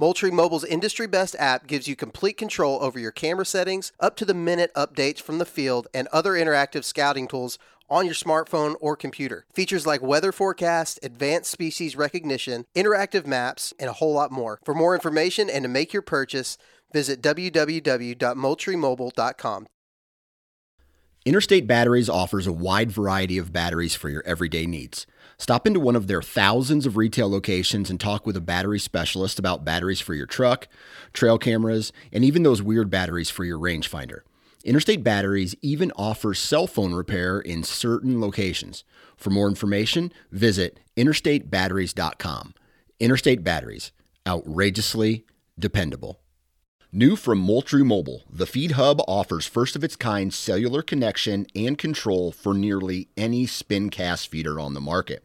Moultrie Mobile's industry best app gives you complete control over your camera settings, up to the minute updates from the field, and other interactive scouting tools on your smartphone or computer. Features like weather forecast, advanced species recognition, interactive maps, and a whole lot more. For more information and to make your purchase, visit www.moultriemobile.com. Interstate Batteries offers a wide variety of batteries for your everyday needs. Stop into one of their thousands of retail locations and talk with a battery specialist about batteries for your truck, trail cameras, and even those weird batteries for your rangefinder. Interstate Batteries even offers cell phone repair in certain locations. For more information, visit interstatebatteries.com. Interstate Batteries, outrageously dependable. New from Moultrie Mobile, the Feed Hub offers first of its kind cellular connection and control for nearly any spin cast feeder on the market.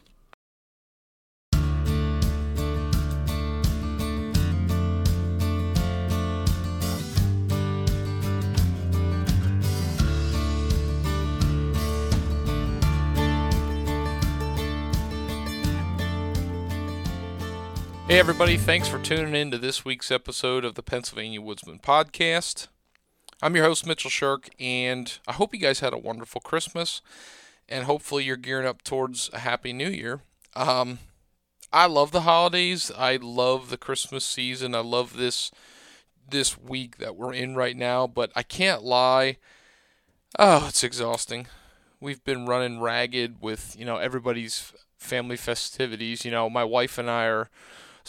Hey, everybody, thanks for tuning in to this week's episode of the Pennsylvania Woodsman Podcast. I'm your host, Mitchell Shirk, and I hope you guys had a wonderful Christmas, and hopefully you're gearing up towards a happy new year. Um, I love the holidays. I love the Christmas season. I love this this week that we're in right now, but I can't lie. Oh, it's exhausting. We've been running ragged with, you know, everybody's family festivities. You know, my wife and I are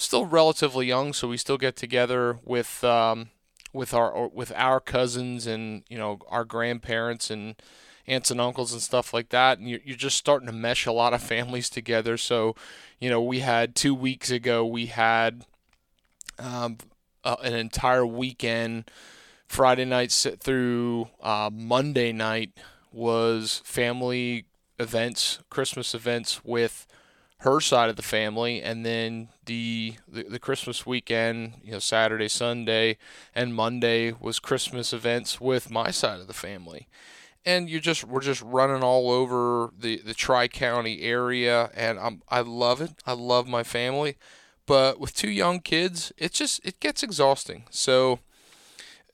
still relatively young, so we still get together with um, with our with our cousins and you know our grandparents and aunts and uncles and stuff like that. And you're, you're just starting to mesh a lot of families together. So, you know, we had two weeks ago we had um, uh, an entire weekend. Friday night through uh, Monday night was family events, Christmas events with her side of the family, and then the, the, the Christmas weekend, you know, Saturday, Sunday, and Monday was Christmas events with my side of the family. And you just we're just running all over the the Tri County area, and I'm I love it. I love my family, but with two young kids, it just it gets exhausting. So.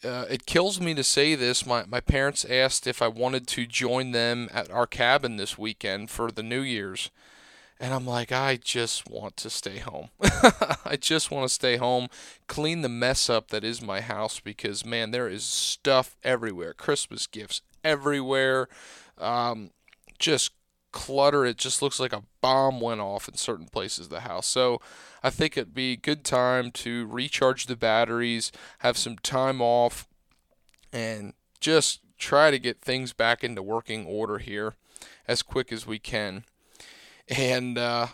Uh, it kills me to say this. My, my parents asked if I wanted to join them at our cabin this weekend for the New Year's. And I'm like, I just want to stay home. I just want to stay home, clean the mess up that is my house because, man, there is stuff everywhere. Christmas gifts everywhere. Um, just clutter. It just looks like a bomb went off in certain places of the house. So I think it'd be a good time to recharge the batteries, have some time off, and just try to get things back into working order here as quick as we can and uh,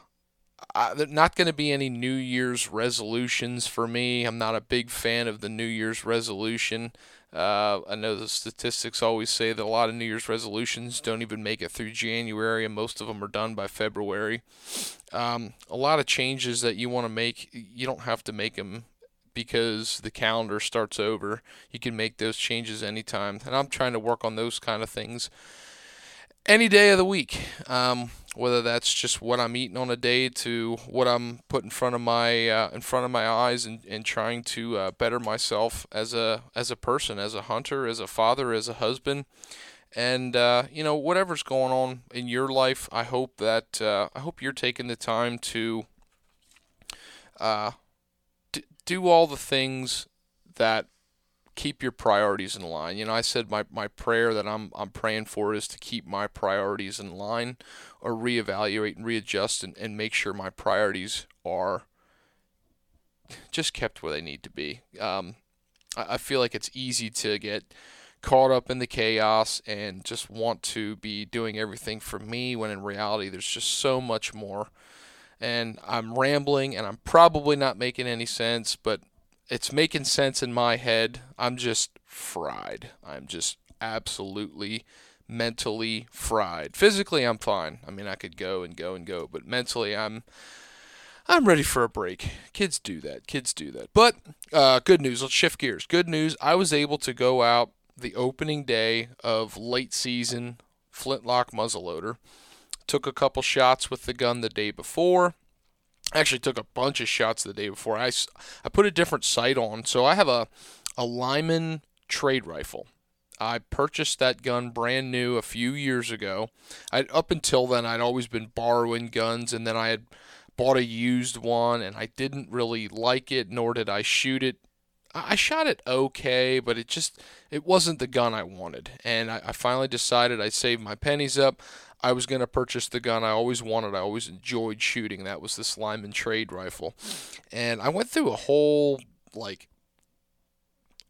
I, not going to be any New Year's resolutions for me. I'm not a big fan of the New Year's resolution. Uh, I know the statistics always say that a lot of New Year's resolutions don't even make it through January, and most of them are done by February. Um, a lot of changes that you want to make, you don't have to make them because the calendar starts over. You can make those changes anytime, and I'm trying to work on those kind of things any day of the week. Um, whether that's just what I'm eating on a day to what I'm put in front of my uh, in front of my eyes and, and trying to uh, better myself as a as a person, as a hunter, as a father, as a husband, and uh, you know whatever's going on in your life. I hope that uh, I hope you're taking the time to uh, d- do all the things that keep your priorities in line. You know, I said my, my prayer that I'm I'm praying for is to keep my priorities in line or reevaluate and readjust and, and make sure my priorities are just kept where they need to be. Um, I, I feel like it's easy to get caught up in the chaos and just want to be doing everything for me when in reality there's just so much more. And I'm rambling and I'm probably not making any sense, but it's making sense in my head. I'm just fried. I'm just absolutely mentally fried. Physically, I'm fine. I mean, I could go and go and go, but mentally, I'm I'm ready for a break. Kids do that. Kids do that. But uh, good news. Let's shift gears. Good news. I was able to go out the opening day of late season flintlock muzzleloader. Took a couple shots with the gun the day before. Actually, took a bunch of shots the day before. I, I put a different sight on. So I have a, a Lyman trade rifle. I purchased that gun brand new a few years ago. I, up until then, I'd always been borrowing guns, and then I had bought a used one, and I didn't really like it, nor did I shoot it. I shot it okay, but it just it wasn't the gun I wanted, and I, I finally decided I saved my pennies up. I was going to purchase the gun I always wanted. I always enjoyed shooting. That was this Lyman trade rifle, and I went through a whole like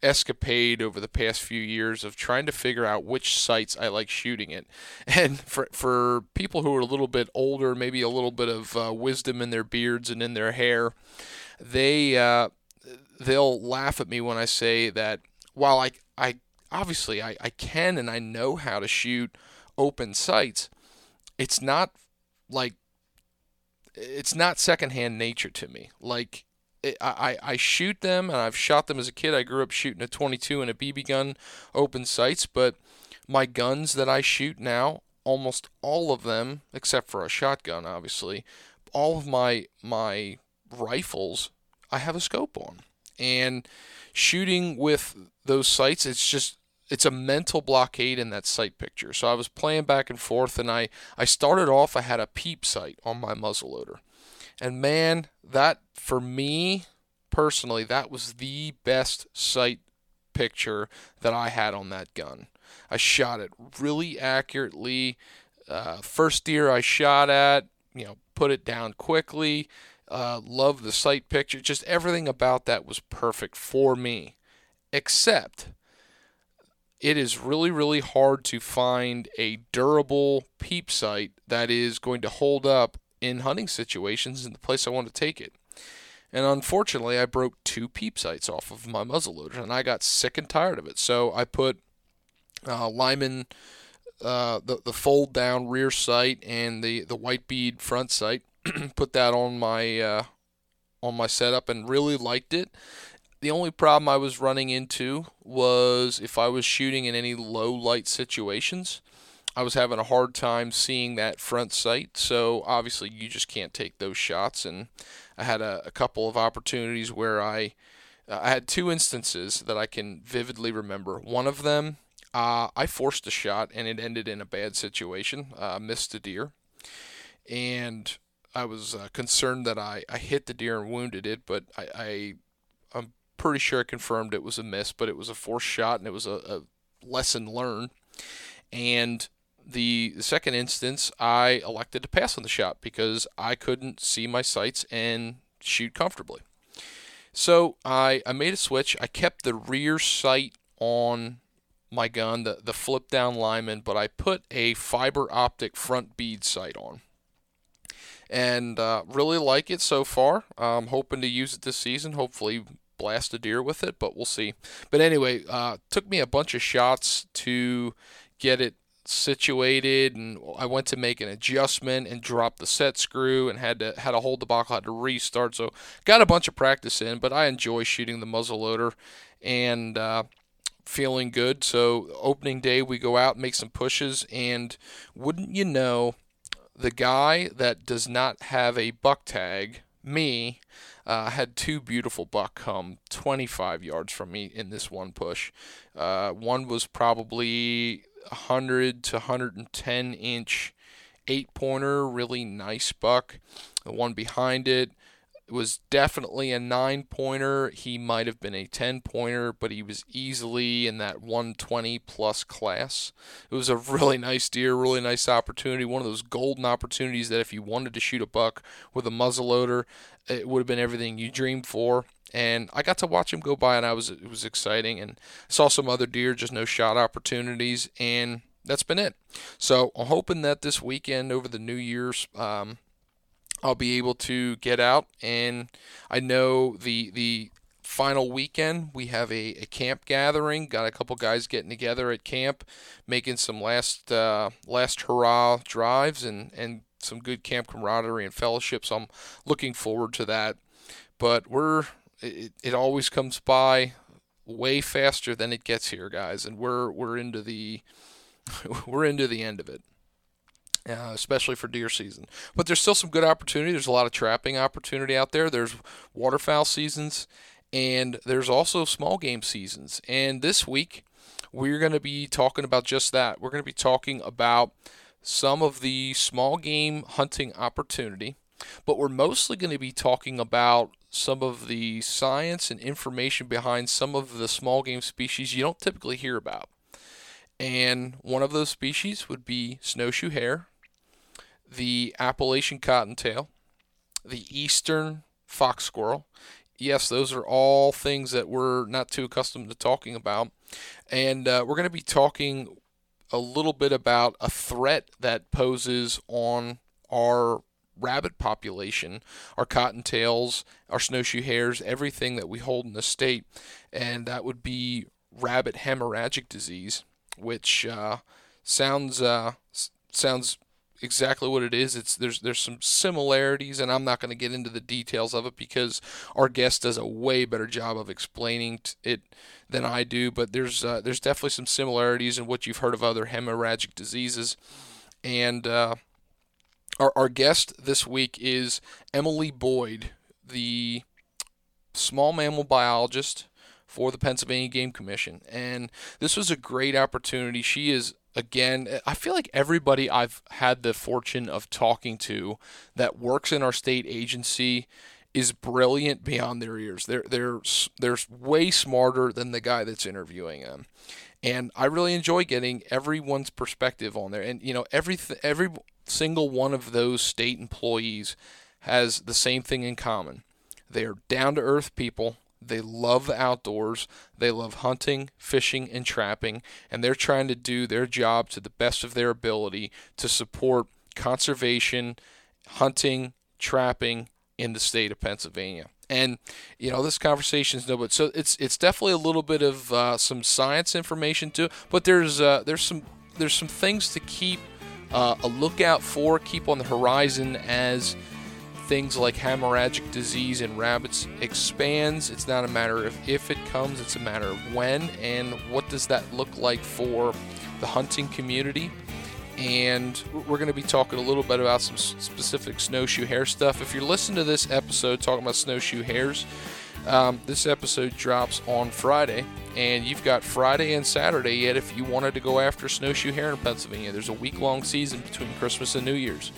escapade over the past few years of trying to figure out which sights I like shooting it. And for for people who are a little bit older, maybe a little bit of uh, wisdom in their beards and in their hair, they uh, they'll laugh at me when I say that while I I obviously I, I can and I know how to shoot open sights, it's not like it's not secondhand nature to me. Like eh, I, I shoot them, and I've shot them as a kid. I grew up shooting a 22 and a BB gun open sights, but my guns that I shoot now, almost all of them, except for a shotgun, obviously, all of my my rifles, I have a scope on, and shooting with those sights, it's just it's a mental blockade in that sight picture. So I was playing back and forth, and I I started off. I had a peep sight on my muzzleloader and man, that for me personally, that was the best sight picture that I had on that gun. I shot it really accurately. Uh, first deer I shot at, you know, put it down quickly. Uh, love the sight picture. Just everything about that was perfect for me. Except it is really, really hard to find a durable peep sight that is going to hold up in hunting situations in the place I want to take it. And unfortunately, I broke two peep sights off of my muzzleloader, and I got sick and tired of it. So I put uh, Lyman, uh, the the fold down rear sight, and the the white bead front sight. put that on my uh, on my setup, and really liked it. The only problem I was running into was if I was shooting in any low light situations. I was having a hard time seeing that front sight, so obviously you just can't take those shots. And I had a, a couple of opportunities where I uh, I had two instances that I can vividly remember. One of them, uh, I forced a shot and it ended in a bad situation. Uh, missed a deer, and I was uh, concerned that I, I hit the deer and wounded it, but I, I I'm pretty sure confirmed it was a miss, but it was a forced shot and it was a, a lesson learned. And the the second instance, I elected to pass on the shot because I couldn't see my sights and shoot comfortably. So I, I made a switch. I kept the rear sight on my gun, the, the flip down Lyman, but I put a fiber optic front bead sight on. And uh, really like it so far. I'm hoping to use it this season. Hopefully, blast a deer with it, but we'll see. But anyway, uh, took me a bunch of shots to get it situated and I went to make an adjustment and dropped the set screw and had to had to a whole debacle had to restart so got a bunch of practice in but I enjoy shooting the muzzle loader and uh, feeling good so opening day we go out make some pushes and wouldn't you know the guy that does not have a buck tag me uh, had two beautiful buck come 25 yards from me in this one push. Uh, one was probably 100 to 110 inch eight pointer, really nice buck. The one behind it, was definitely a nine pointer. He might have been a 10 pointer, but he was easily in that 120 plus class. It was a really nice deer, really nice opportunity. One of those golden opportunities that if you wanted to shoot a buck with a muzzleloader, it would have been everything you dreamed for. And I got to watch him go by, and I was it was exciting. And saw some other deer, just no shot opportunities, and that's been it. So I'm hoping that this weekend over the New Year's. Um, I'll be able to get out, and I know the the final weekend we have a, a camp gathering. Got a couple guys getting together at camp, making some last uh, last hurrah drives and and some good camp camaraderie and fellowship. So I'm looking forward to that. But we're it, it always comes by way faster than it gets here, guys, and we're we're into the we're into the end of it uh, especially for deer season. But there's still some good opportunity. There's a lot of trapping opportunity out there. There's waterfowl seasons, and there's also small game seasons. And this week, we're going to be talking about just that. We're going to be talking about some of the small game hunting opportunity, but we're mostly going to be talking about some of the science and information behind some of the small game species you don't typically hear about. And one of those species would be snowshoe hare, the Appalachian cottontail, the eastern fox squirrel. Yes, those are all things that we're not too accustomed to talking about. And uh, we're going to be talking a little bit about a threat that poses on our rabbit population, our cottontails, our snowshoe hares, everything that we hold in the state. And that would be rabbit hemorrhagic disease, which uh, sounds uh, sounds exactly what it is. It's there's there's some similarities, and I'm not going to get into the details of it because our guest does a way better job of explaining it than I do. But there's uh, there's definitely some similarities in what you've heard of other hemorrhagic diseases, and uh, our our guest this week is Emily Boyd, the small mammal biologist for the Pennsylvania Game Commission, and this was a great opportunity. She is again, I feel like everybody I've had the fortune of talking to that works in our state agency is brilliant beyond their ears. They're they're they're way smarter than the guy that's interviewing them. And I really enjoy getting everyone's perspective on there. And you know, every every single one of those state employees has the same thing in common. They are down to earth people they love the outdoors. They love hunting, fishing, and trapping, and they're trying to do their job to the best of their ability to support conservation, hunting, trapping in the state of Pennsylvania. And you know this conversation is no, but so it's it's definitely a little bit of uh, some science information too. But there's uh, there's some there's some things to keep uh, a lookout for, keep on the horizon as things like hemorrhagic disease in rabbits expands. It's not a matter of if it comes, it's a matter of when and what does that look like for the hunting community. And we're going to be talking a little bit about some specific snowshoe hare stuff. If you're listening to this episode talking about snowshoe hares, um, this episode drops on Friday, and you've got Friday and Saturday yet if you wanted to go after snowshoe hare in Pennsylvania. There's a week long season between Christmas and New Year's.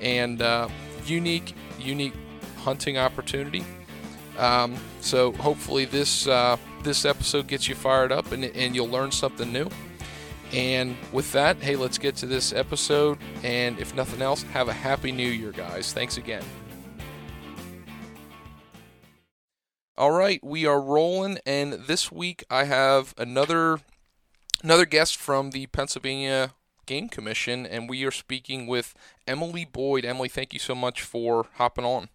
And uh, unique unique hunting opportunity. Um, so hopefully this uh, this episode gets you fired up and, and you'll learn something new. And with that, hey, let's get to this episode. And if nothing else, have a happy new year, guys. Thanks again. All right, we are rolling, and this week I have another another guest from the Pennsylvania Game Commission, and we are speaking with Emily Boyd. Emily, thank you so much for hopping on.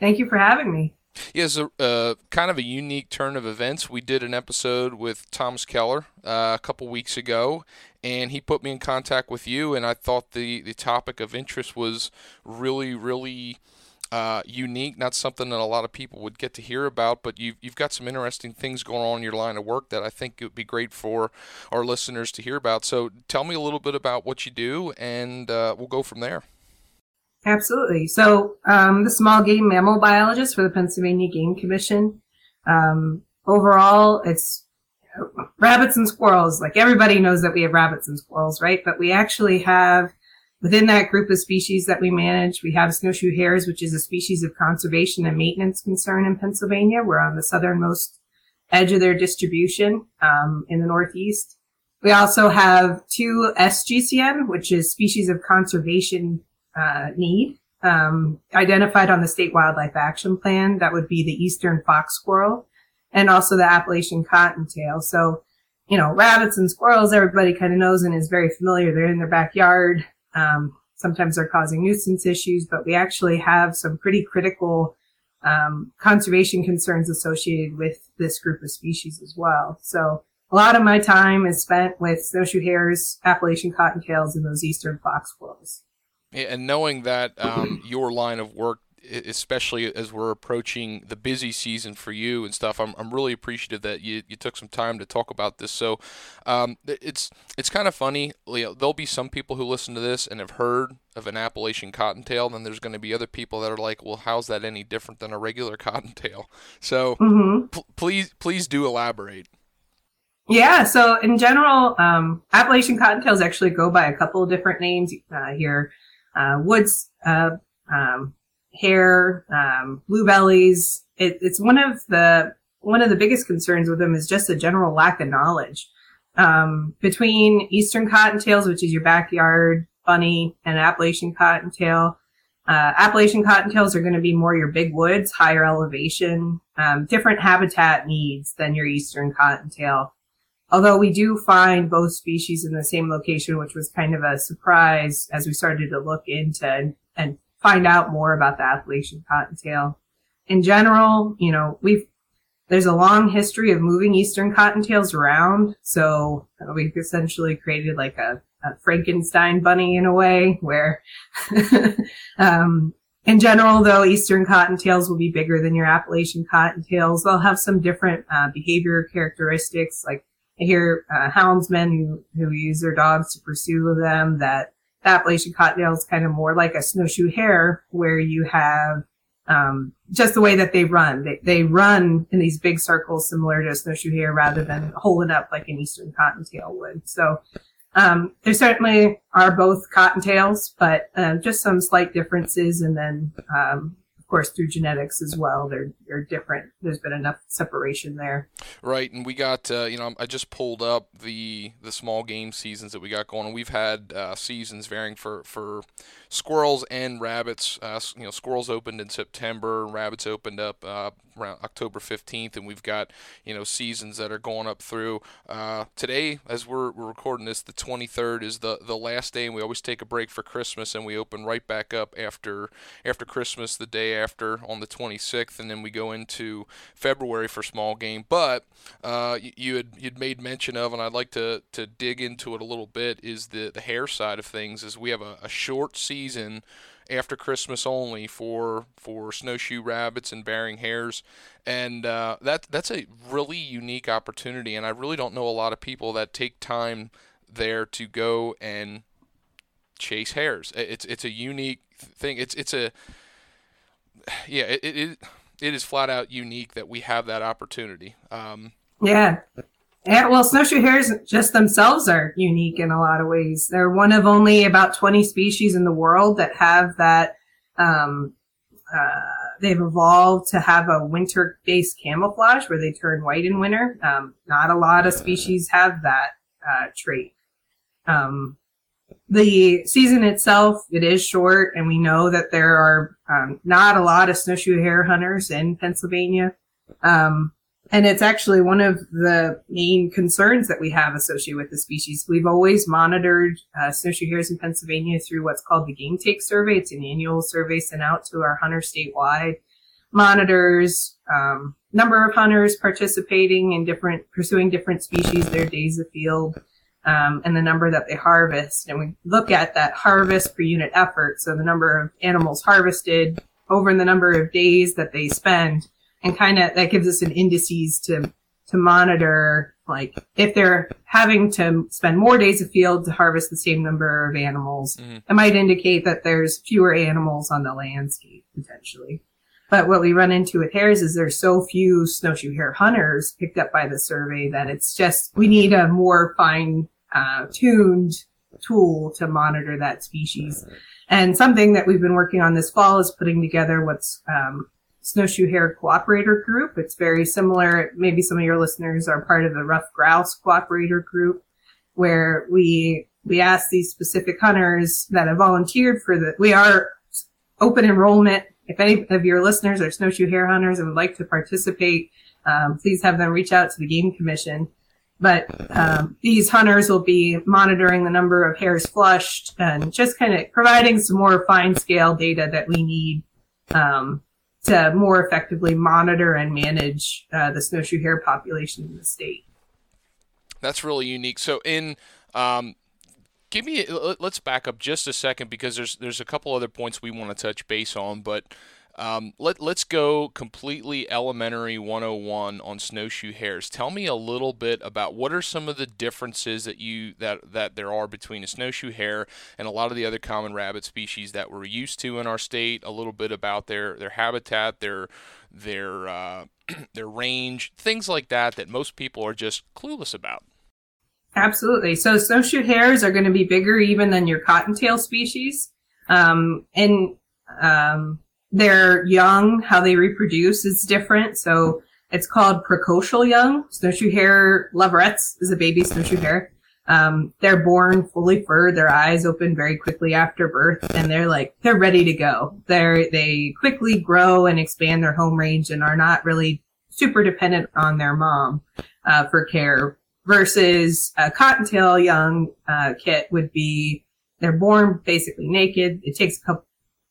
Thank you for having me. Yeah, it's a uh, kind of a unique turn of events. We did an episode with Thomas Keller uh, a couple weeks ago, and he put me in contact with you. And I thought the the topic of interest was really, really uh, unique, not something that a lot of people would get to hear about, but you've, you've got some interesting things going on in your line of work that I think it would be great for our listeners to hear about. So tell me a little bit about what you do, and uh, we'll go from there. Absolutely. So, um, the small game mammal biologist for the Pennsylvania Game Commission. Um, overall, it's rabbits and squirrels. Like everybody knows that we have rabbits and squirrels, right? But we actually have Within that group of species that we manage, we have snowshoe hares, which is a species of conservation and maintenance concern in Pennsylvania. We're on the southernmost edge of their distribution um, in the Northeast. We also have two SGCN, which is species of conservation uh, need, um, identified on the State Wildlife Action Plan. That would be the eastern fox squirrel and also the Appalachian cottontail. So, you know, rabbits and squirrels, everybody kind of knows and is very familiar. They're in their backyard. Um, sometimes they're causing nuisance issues, but we actually have some pretty critical um, conservation concerns associated with this group of species as well. So a lot of my time is spent with snowshoe hares, Appalachian cottontails, and those eastern fox squirrels. And knowing that um, your line of work especially as we're approaching the busy season for you and stuff. I'm, I'm really appreciative that you, you took some time to talk about this. So um, it's it's kind of funny. There'll be some people who listen to this and have heard of an Appalachian cottontail. Then there's going to be other people that are like, well, how's that any different than a regular cottontail? So mm-hmm. p- please please do elaborate. Yeah, so in general, um, Appalachian cottontails actually go by a couple of different names uh, here. Uh, woods uh, um, hare, um, blue bellies. It, it's one of the one of the biggest concerns with them is just a general lack of knowledge. Um, between eastern cottontails, which is your backyard bunny, and Appalachian cottontail, uh, Appalachian cottontails are going to be more your big woods, higher elevation, um, different habitat needs than your eastern cottontail. Although we do find both species in the same location, which was kind of a surprise as we started to look into and, and find out more about the Appalachian cottontail. In general, you know, we've there's a long history of moving eastern cottontails around. So we've essentially created like a, a, Frankenstein bunny in a way where, um, in general, though, eastern cottontails will be bigger than your Appalachian cottontails. They'll have some different uh, behavior characteristics. Like I hear uh, houndsmen who, who use their dogs to pursue them that Appalachian cottontail is kind of more like a snowshoe hare where you have um, just the way that they run. They, they run in these big circles similar to a snowshoe hare rather than holding up like an eastern cottontail would. So um, there certainly are both cottontails, but uh, just some slight differences. And then um, of course, through genetics as well. They're they're different. There's been enough separation there. Right, and we got uh, you know I just pulled up the the small game seasons that we got going. We've had uh, seasons varying for for squirrels and rabbits. Uh, you know, squirrels opened in September, rabbits opened up uh, around October 15th, and we've got you know seasons that are going up through uh, today. As we're, we're recording this, the 23rd is the the last day, and we always take a break for Christmas, and we open right back up after after Christmas the day after on the 26th, and then we go into February for small game. But uh, you, you had you'd made mention of, and I'd like to to dig into it a little bit, is the the hare side of things. Is we have a, a short season after Christmas only for for snowshoe rabbits and varying hares, and uh, that that's a really unique opportunity. And I really don't know a lot of people that take time there to go and chase hares. It's it's a unique thing. It's it's a yeah it it, it is flat out unique that we have that opportunity. Um, yeah, yeah, well, snowshoe hares just themselves are unique in a lot of ways. They're one of only about 20 species in the world that have that. Um, uh, they've evolved to have a winter-based camouflage where they turn white in winter. Um, not a lot of species have that uh, trait. Um, the season itself, it is short, and we know that there are um, not a lot of snowshoe hare hunters in Pennsylvania. Um, and it's actually one of the main concerns that we have associated with the species. We've always monitored uh, snowshoe hares in Pennsylvania through what's called the Game Take Survey. It's an annual survey sent out to our hunters statewide. Monitors um, number of hunters participating in different, pursuing different species, their days of field, um, and the number that they harvest. And we look at that harvest per unit effort, so the number of animals harvested over the number of days that they spend and kind of that gives us an indices to to monitor like if they're having to spend more days of field to harvest the same number of animals mm-hmm. it might indicate that there's fewer animals on the landscape potentially but what we run into with hares is there's so few snowshoe hare hunters picked up by the survey that it's just we need a more fine uh, tuned tool to monitor that species. And something that we've been working on this fall is putting together what's um, Snowshoe Hare Cooperator Group. It's very similar. Maybe some of your listeners are part of the Ruffed Grouse Cooperator Group, where we we ask these specific hunters that have volunteered for the. We are open enrollment. If any of your listeners are snowshoe hare hunters and would like to participate, um, please have them reach out to the Game Commission. But um, these hunters will be monitoring the number of hares flushed and just kind of providing some more fine scale data that we need um, to more effectively monitor and manage uh, the snowshoe hare population in the state. That's really unique. So in um, give me let's back up just a second because there's there's a couple other points we want to touch base on, but um, let, let's go completely elementary 101 on snowshoe hares. Tell me a little bit about what are some of the differences that you that that there are between a snowshoe hare and a lot of the other common rabbit species that we're used to in our state. A little bit about their their habitat, their their uh, their range, things like that that most people are just clueless about. Absolutely. So snowshoe hares are going to be bigger even than your cottontail species. Um, and um, they're young, how they reproduce is different. So it's called precocial young. Snowshoe hare leverets is a baby snowshoe hare. Um, they're born fully furred, their eyes open very quickly after birth, and they're like, they're ready to go. They're, they quickly grow and expand their home range and are not really super dependent on their mom, uh, for care versus a cottontail young, uh, kit would be, they're born basically naked. It takes a couple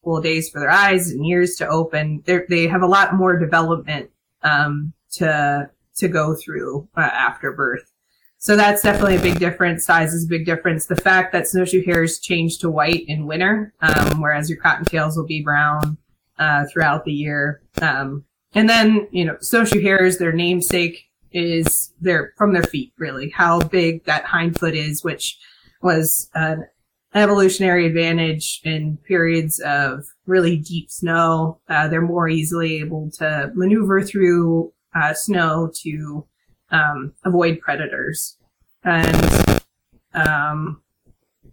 couple days for their eyes and ears to open. They're, they have a lot more development um, to to go through uh, after birth. So that's definitely a big difference. Size is a big difference. The fact that snowshoe hares change to white in winter, um, whereas your cottontails will be brown uh, throughout the year. Um, and then, you know, snowshoe hares, their namesake is their from their feet, really, how big that hind foot is, which was an evolutionary advantage in periods of really deep snow. Uh, they're more easily able to maneuver through uh, snow to um, avoid predators. And, um,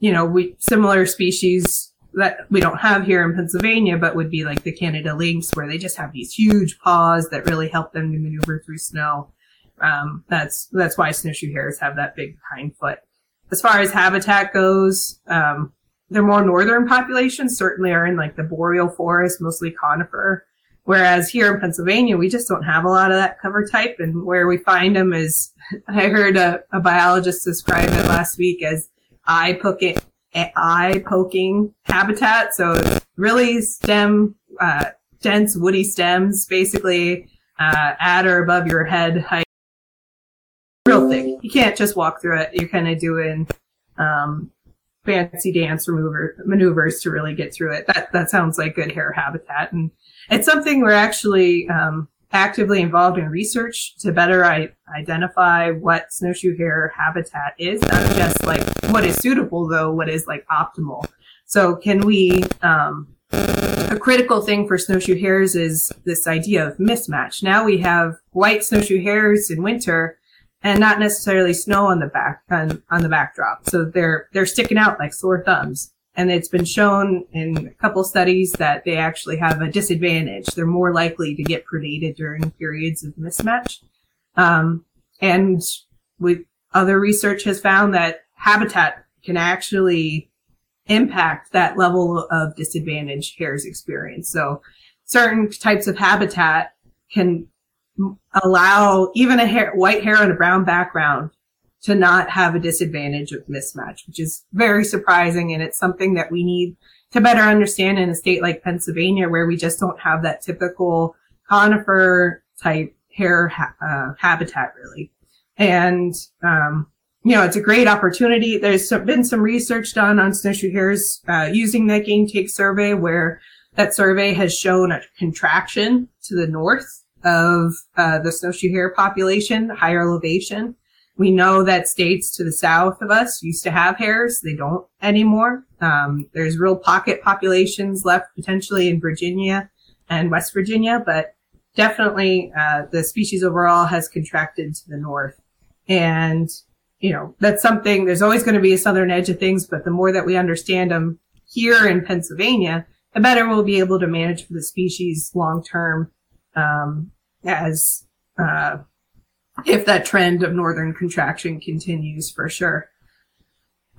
you know, we similar species that we don't have here in Pennsylvania, but would be like the Canada lynx, where they just have these huge paws that really help them to maneuver through snow. Um, that's that's why snowshoe hares have that big hind foot as far as habitat goes, um, they're more northern populations certainly are in like the boreal forest, mostly conifer. Whereas here in Pennsylvania, we just don't have a lot of that cover type. And where we find them is, I heard a, a biologist describe it last week as eye poking, eye poking habitat. So really stem, uh, dense woody stems, basically, uh, at or above your head height. You can't just walk through it. You're kind of doing um, fancy dance remover maneuvers to really get through it. That that sounds like good hare habitat, and it's something we're actually um, actively involved in research to better I- identify what snowshoe hare habitat is. Not just like what is suitable, though. What is like optimal. So can we? Um, a critical thing for snowshoe hares is this idea of mismatch. Now we have white snowshoe hares in winter and not necessarily snow on the back on, on the backdrop. So they're they're sticking out like sore thumbs. And it's been shown in a couple studies that they actually have a disadvantage. They're more likely to get predated during periods of mismatch. Um, and we other research has found that habitat can actually impact that level of disadvantage hares experience. So certain types of habitat can allow even a hare, white hare on a brown background to not have a disadvantage of mismatch, which is very surprising. And it's something that we need to better understand in a state like Pennsylvania, where we just don't have that typical conifer type hare ha- uh, habitat really. And, um, you know, it's a great opportunity. There's some, been some research done on snowshoe hares, uh, using that game take survey where that survey has shown a contraction to the north of uh, the snowshoe hare population, higher elevation. We know that states to the south of us used to have hares. They don't anymore. Um, there's real pocket populations left potentially in Virginia and West Virginia, but definitely uh, the species overall has contracted to the north. And you know, that's something, there's always going to be a southern edge of things, but the more that we understand them here in Pennsylvania, the better we'll be able to manage for the species long term, um, as, uh, if that trend of northern contraction continues for sure.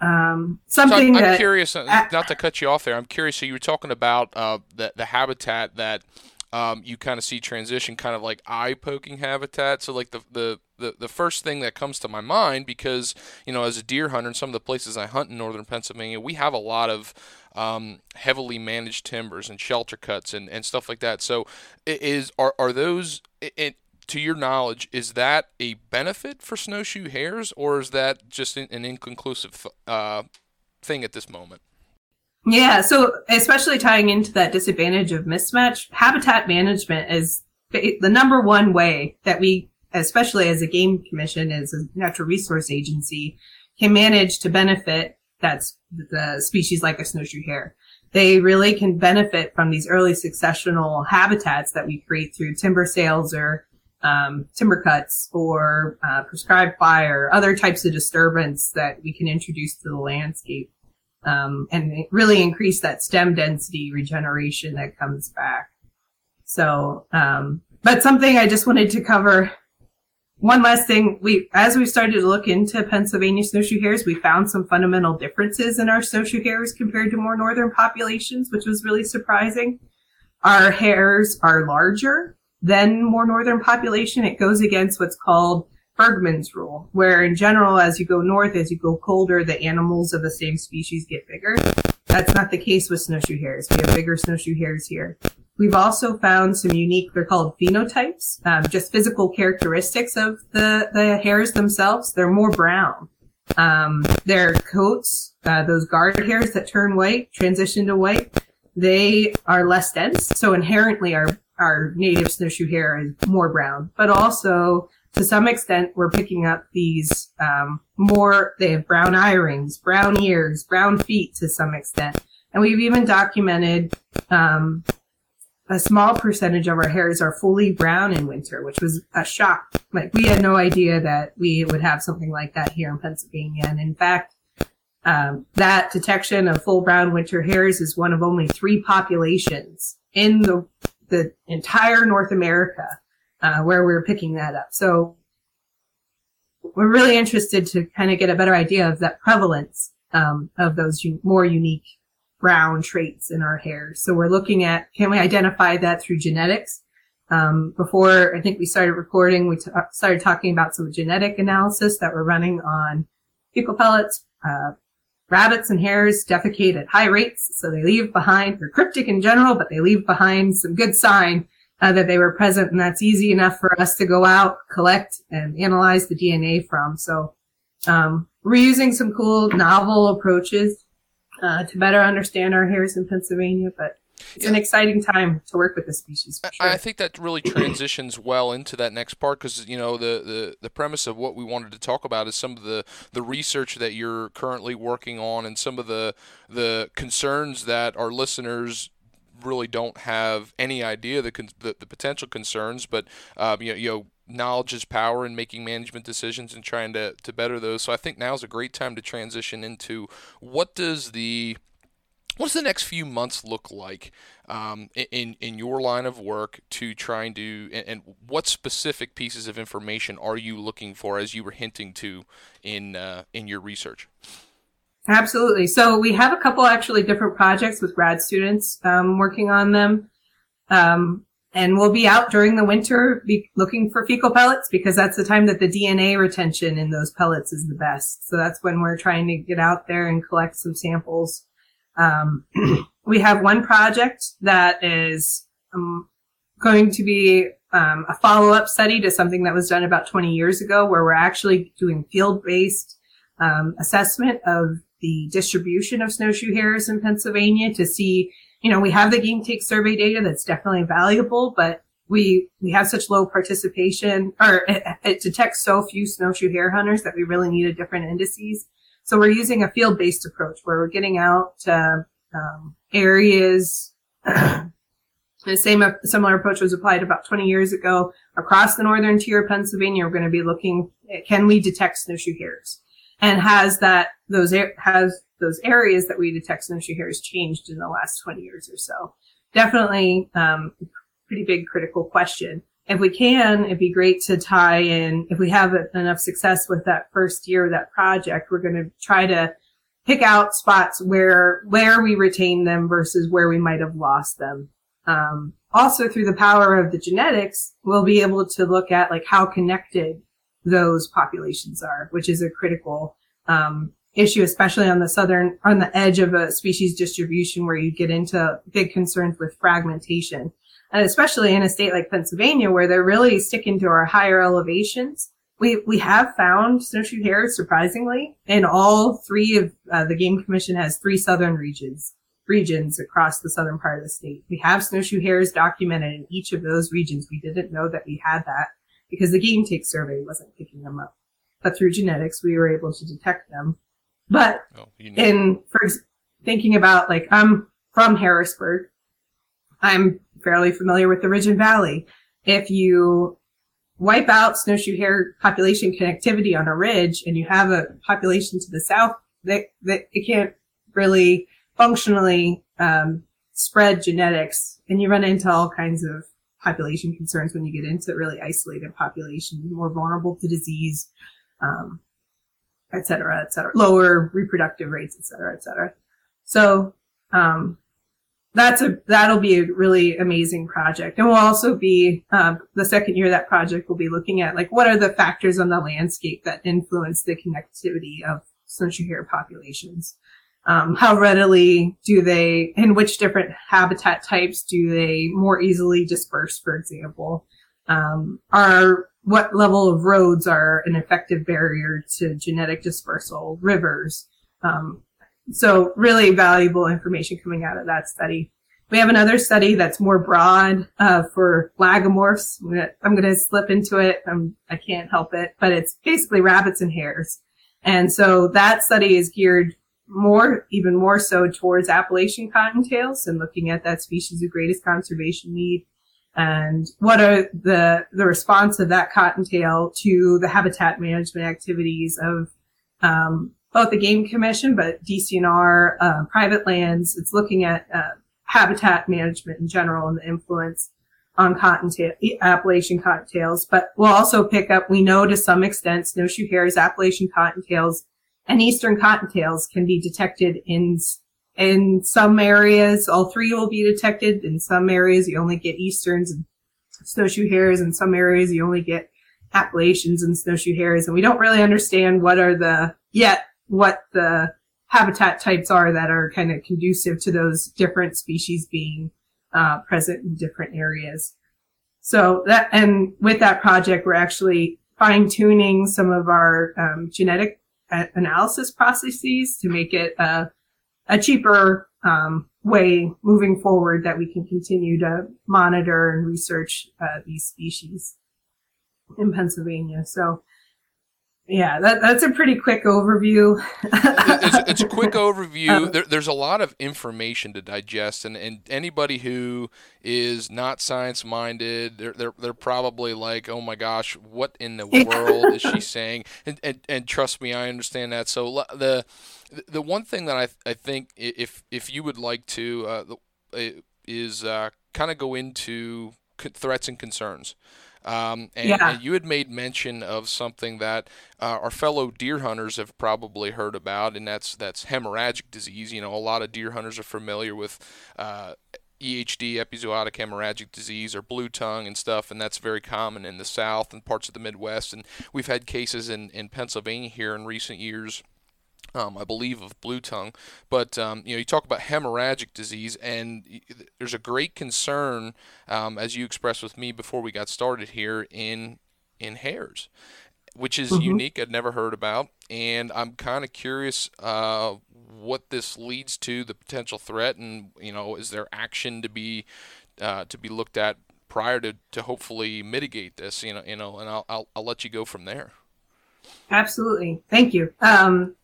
Um, something so I'm, I'm that, curious, uh, not to cut you off there. I'm curious. So you were talking about uh, the the habitat that um, you kind of see transition, kind of like eye poking habitat. So like the, the the the first thing that comes to my mind because you know as a deer hunter in some of the places I hunt in northern Pennsylvania, we have a lot of um, heavily managed timbers and shelter cuts and, and stuff like that. So is are are those it, to your knowledge, is that a benefit for snowshoe hares, or is that just an, inconclusive uh, thing at this moment? Yeah, so especially tying into that disadvantage of mismatch, habitat management is the number one way that we, especially as a game commission, as a natural resource agency, can manage to benefit that's the species like a snowshoe hare. They really can benefit from these early successional habitats that we create through timber sales or um, timber cuts or uh, prescribed fire, other types of disturbance that we can introduce to the landscape, um, and really increase that stem density regeneration that comes back. So, um, but something I just wanted to cover. One last thing, we as we started to look into Pennsylvania snowshoe hares, we found some fundamental differences in our snowshoe hares compared to more northern populations, which was really surprising. Our hares are larger than more northern population, it goes against what's called Bergmann's rule, where in general, as you go north, as you go colder, the animals of the same species get bigger. That's not the case with snowshoe hares. We have bigger snowshoe hares here. We've also found some unique, they're called phenotypes, um, just physical characteristics of the, the hares themselves. They're more brown. Um, their coats, uh, those guard hairs that turn white, transition to white, they are less dense. So inherently our our native snowshoe hare is more brown, but also to some extent we're picking up these um, more. They have brown eye rings, brown ears, brown feet to some extent, and we've even documented um, a small percentage of our hares are fully brown in winter, which was a shock. Like we had no idea that we would have something like that here in Pennsylvania, and in fact. Um, that detection of full brown winter hares is one of only three populations in the the entire North America uh, where we are picking that up. So we're really interested to kind of get a better idea of that prevalence um, of those un- more unique brown traits in our hare. So we're looking at can we identify that through genetics? Um, before I think we started recording, we t- started talking about some genetic analysis that we're running on fecal pellets, uh, rabbits and hares defecate at high rates, so they leave behind, they're cryptic in general, but they leave behind some good sign uh, that they were present, and that's easy enough for us to go out, collect, and analyze the DNA from. So um, we're using some cool novel approaches uh, to better understand our hares in Pennsylvania, but it's yeah. an exciting time to work with the species. Sure. I think that really transitions well into that next part because you know the, the the premise of what we wanted to talk about is some of the the research that you're currently working on and some of the the concerns that our listeners really don't have any idea the the, the potential concerns, but um, you know, you know knowledge is power in making management decisions and trying to, to better those. So I think now is a great time to transition into what does the what does the next few months look like um, in in your line of work to trying to and, and, what specific pieces of information are you looking for as you were hinting to in uh, in your research? Absolutely. So we have a couple actually different projects with grad students um, working on them. Um, and we'll be out during the winter looking for fecal pellets because that's the time that the DNA retention in those pellets is the best. So that's when we're trying to get out there and collect some samples um, we have one project that is um, going to be um, a follow-up study to something that was done about 20 years ago, where we're actually doing field-based um, assessment of the distribution of snowshoe hares in Pennsylvania to see. You know, we have the game take survey data that's definitely valuable, but we we have such low participation, or it, it detects so few snowshoe hare hunters that we really need a different indices. So we're using a field-based approach where we're getting out to um, areas. the same similar approach was applied about 20 years ago across the northern tier of Pennsylvania. We're going to be looking at can we detect snowshoe hares? and has that those has those areas that we detect snowshoe hares changed in the last 20 years or so. Definitely, um, pretty big critical question. If we can, it'd be great to tie in. If we have enough success with that first year of that project, we're going to try to pick out spots where where we retain them versus where we might have lost them. Um, also, through the power of the genetics, we'll be able to look at like how connected those populations are, which is a critical um, issue, especially on the southern on the edge of a species distribution where you get into big concerns with fragmentation, and especially in a state like Pennsylvania where they're really sticking to our higher elevations we we have found snowshoe hares surprisingly in all three of uh, the game commission has three southern regions regions across the southern part of the state. We have snowshoe hares documented in each of those regions. We didn't know that we had that because the game take survey wasn't picking them up. But through genetics we were able to detect them but oh, in for thinking about like i'm from harrisburg. I'm fairly familiar with the ridge and valley. If you wipe out snowshoe hare population connectivity on a ridge and you have a population to the south that, that it can't really functionally um, spread genetics and you run into all kinds of population concerns when you get into really isolated populations more vulnerable to disease um, et cetera et cetera. Lower reproductive rates et cetera et cetera. So um, that's a that'll be a really amazing project. And we'll also be um, the second year that project will be looking at like what are the factors on the landscape that influence the connectivity of snowshoe hare populations? Um, how readily do they in which different habitat types do they more easily disperse for example? Um, are what level of roads are an effective barrier to genetic dispersal rivers um, so really valuable information coming out of that study. We have another study that's more broad uh, for lagomorphs. I'm going to slip into it. I'm, I can't help it, but it's basically rabbits and hares. And so that study is geared more, even more so towards Appalachian cottontails and looking at that species of greatest conservation need and what are the the response of that cottontail to the habitat management activities of um, both the Game Commission, but DCNR, uh, private lands. It's looking at uh, habitat management in general and the influence on cottontail, Appalachian cottontails. But we'll also pick up, we know to some extent, snowshoe hares, Appalachian cottontails, and eastern cottontails can be detected in in some areas. All three will be detected. In some areas, you only get easterns and snowshoe hares. In some areas, you only get Appalachians and snowshoe hares. And we don't really understand what are the yet what the habitat types are that are kind of conducive to those different species being uh, present in different areas. So that, and with that project, we're actually fine tuning some of our um, genetic analysis processes to make it a, a cheaper um, way moving forward that we can continue to monitor and research uh, these species in Pennsylvania. So yeah, that, that's a pretty quick overview. it's, it's, a quick overview. Um, there, there's a lot of information to digest, and, and anybody who is not science minded, they're, they're, they're probably like, oh my gosh, what in the world is she saying? And, and, and trust me, I understand that. So the the one thing that I, I think if if you would like to uh, is uh, kind of go into threats and concerns. Um, and, yeah. and, you had made mention of something that uh, our fellow deer hunters have probably heard about, and that's that's hemorrhagic disease. You know, a lot of deer hunters are familiar with. Uh, EHD, epizootic hemorrhagic disease, or blue tongue and stuff, and that's very common in the South and parts of the Midwest. And we've had cases in, in Pennsylvania here in recent years um, I believe, of blue tongue. But um, you know, you talk about hemorrhagic disease, and there's a great concern, um, as you expressed with me before we got started here, in in hares, which is mm-hmm. unique. I'd never heard about, and I'm kind of curious uh, what this leads to, the potential threat, and you know, is there action to be uh, to be looked at prior to, to hopefully mitigate this? You know, you know, and I'll I'll, I'll let you go from there. Absolutely, thank you. Um,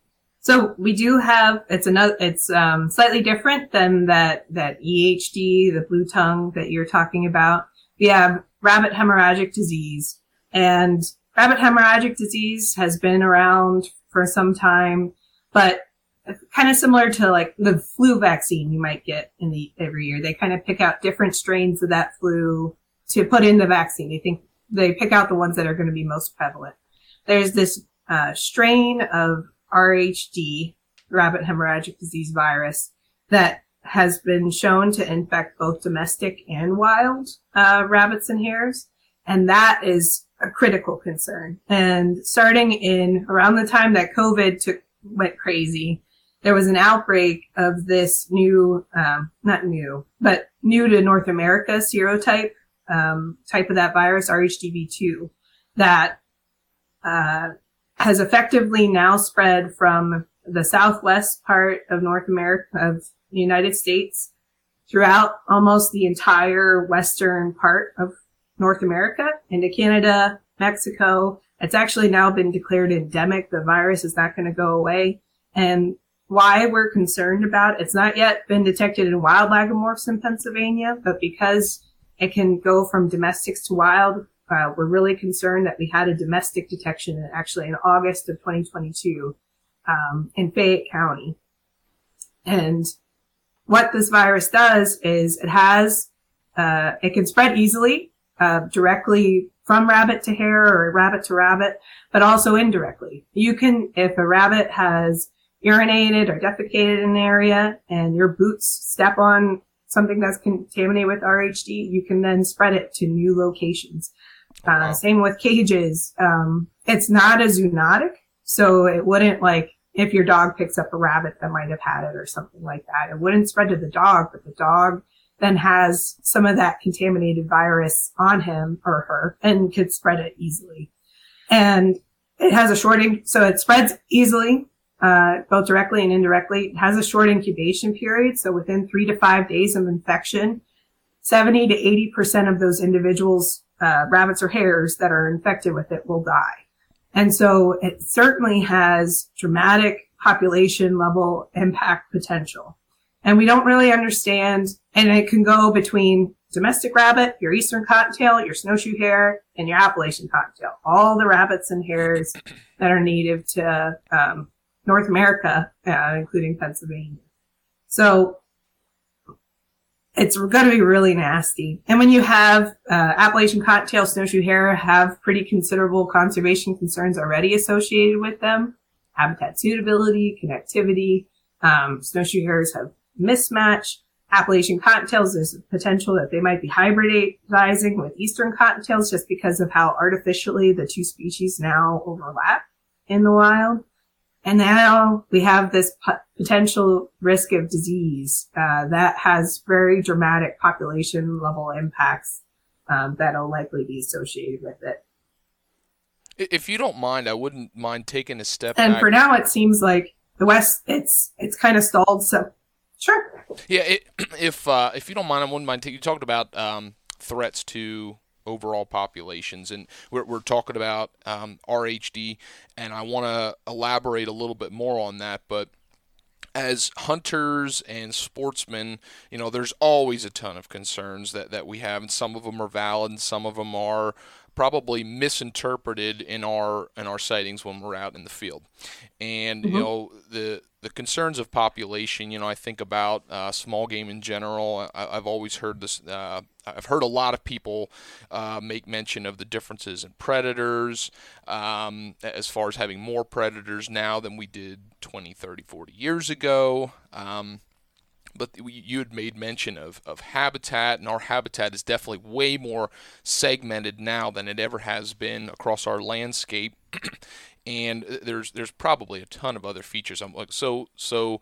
so we do have it's another it's um, slightly different than that that EHD, the blue tongue that you're talking about. We have rabbit hemorrhagic disease, and rabbit hemorrhagic disease has been around for some time, but kind of similar to like the flu vaccine you might get in the every year. They kind of pick out different strains of that flu to put in the vaccine. They think they pick out the ones that are going to be most prevalent. There's this uh, strain of RHD, rabbit hemorrhagic disease virus, that has been shown to infect both domestic and wild uh, rabbits and hares, and that is a critical concern. And starting in around the time that COVID took went crazy, there was an outbreak of this new, um, not new, but new to North America serotype um, type of that virus, RHDV2, that uh, has effectively now spread from the southwest part of North America of the United States throughout almost the entire western part of North America into Canada, Mexico. It's actually now been declared endemic. The virus is not going to go away. And why we're concerned about it's not yet been detected in wild lagomorphs in Pennsylvania, but because it can go from domestics to wild, uh, we're really concerned that we had a domestic detection actually in August of 2022 um, in Fayette County. And what this virus does is it has, uh, it can spread easily, uh, directly from rabbit to hare or rabbit to rabbit, but also indirectly. You can, if a rabbit has urinated or defecated in an area and your boots step on something that's contaminated with RHD, you can then spread it to new locations. Uh, wow. Same with cages. Um, it's not a zoonotic, so it wouldn't like if your dog picks up a rabbit that might have had it or something like that. It wouldn't spread to the dog, but the dog then has some of that contaminated virus on him or her and could spread it easily. And it has a short, so it spreads easily, uh, both directly and indirectly. It has a short incubation period. So within three to five days of infection, 70 to 80% of those individuals, uh, rabbits or hares that are infected with it will die. And so it certainly has dramatic population level impact potential. And we don't really understand, and it can go between domestic rabbit, your eastern cottontail, your snowshoe hare, and your Appalachian cottontail. All the rabbits and hares that are native to um, North America, uh, including Pennsylvania. So it's going to be really nasty. And when you have uh, Appalachian cottontail snowshoe hare have pretty considerable conservation concerns already associated with them, habitat suitability, connectivity, um, snowshoe hares have mismatch. Appalachian cottontails, there's potential that they might be hybridizing with eastern cottontails just because of how artificially the two species now overlap in the wild. And now we have this potential risk of disease uh, that has very dramatic population level impacts um, that'll likely be associated with it. If you don't mind, I wouldn't mind taking a step. And back. for now, it seems like the West it's it's kind of stalled. So, sure. Yeah, it, if uh, if you don't mind, I wouldn't mind. T- you talked about um, threats to overall populations. And we're, we're talking about um, RHD, and I want to elaborate a little bit more on that. But as hunters and sportsmen, you know, there's always a ton of concerns that, that we have, and some of them are valid, and some of them are probably misinterpreted in our in our sightings when we're out in the field. And mm-hmm. you know, the the concerns of population, you know, I think about uh, small game in general. I, have always heard this. Uh, I've heard a lot of people uh, make mention of the differences in predators, um, as far as having more predators now than we did 20, 30, 40 years ago. Um, but you had made mention of, of habitat, and our habitat is definitely way more segmented now than it ever has been across our landscape. and uh, there's there's probably a ton of other features. I'm like so so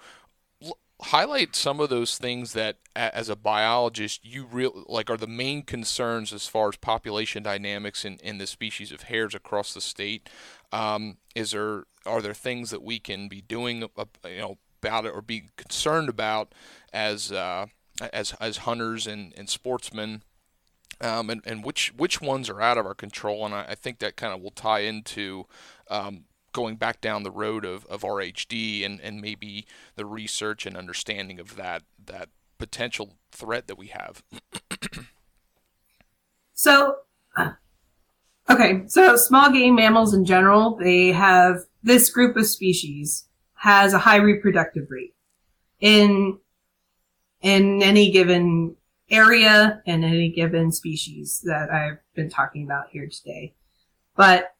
highlight some of those things that as a biologist you real like are the main concerns as far as population dynamics in, in the species of hares across the state um, is there are there things that we can be doing you know about it or be concerned about as uh, as as hunters and, and sportsmen um, and, and which which ones are out of our control and I, I think that kind of will tie into um, going back down the road of, of RHD and, and maybe the research and understanding of that that potential threat that we have. so, okay, so small game mammals in general, they have this group of species has a high reproductive rate in in any given area and any given species that I've been talking about here today. But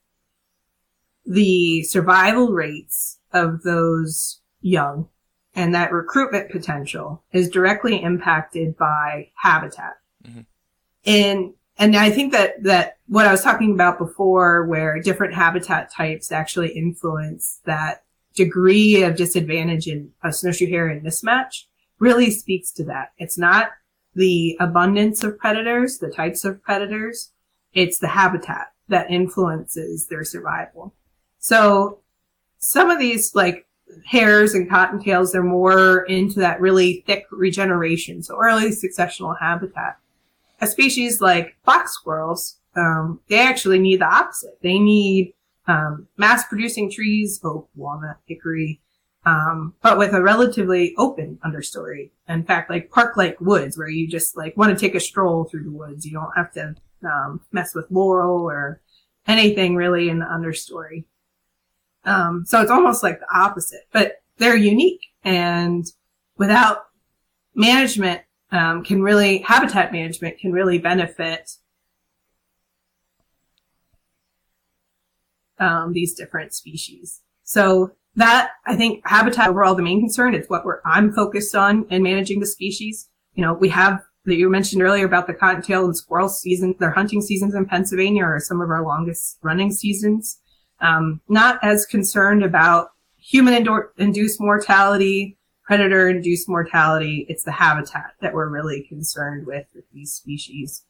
the survival rates of those young and that recruitment potential is directly impacted by habitat. Mm-hmm. And and I think that that what I was talking about before, where different habitat types actually influence that degree of disadvantage in a snowshoe hare and mismatch, really speaks to that. It's not the abundance of predators, the types of predators, it's the habitat that influences their survival. So some of these like hares and cottontails, they're more into that really thick regeneration. So early successional habitat. A species like fox squirrels, um, they actually need the opposite. They need um, mass producing trees, oak, walnut, hickory, um, but with a relatively open understory. In fact, like park-like woods where you just like want to take a stroll through the woods. You don't have to um, mess with laurel or anything really in the understory. Um, so it's almost like the opposite, but they're unique and without management um, can really habitat management can really benefit um, these different species. So that I think habitat overall the main concern. It's what we're I'm focused on in managing the species. You know, we have that you mentioned earlier about the cottontail and squirrel season. Their hunting seasons in Pennsylvania are some of our longest running seasons. Um, not as concerned about human induced mortality, predator induced mortality. It's the habitat that we're really concerned with with these species.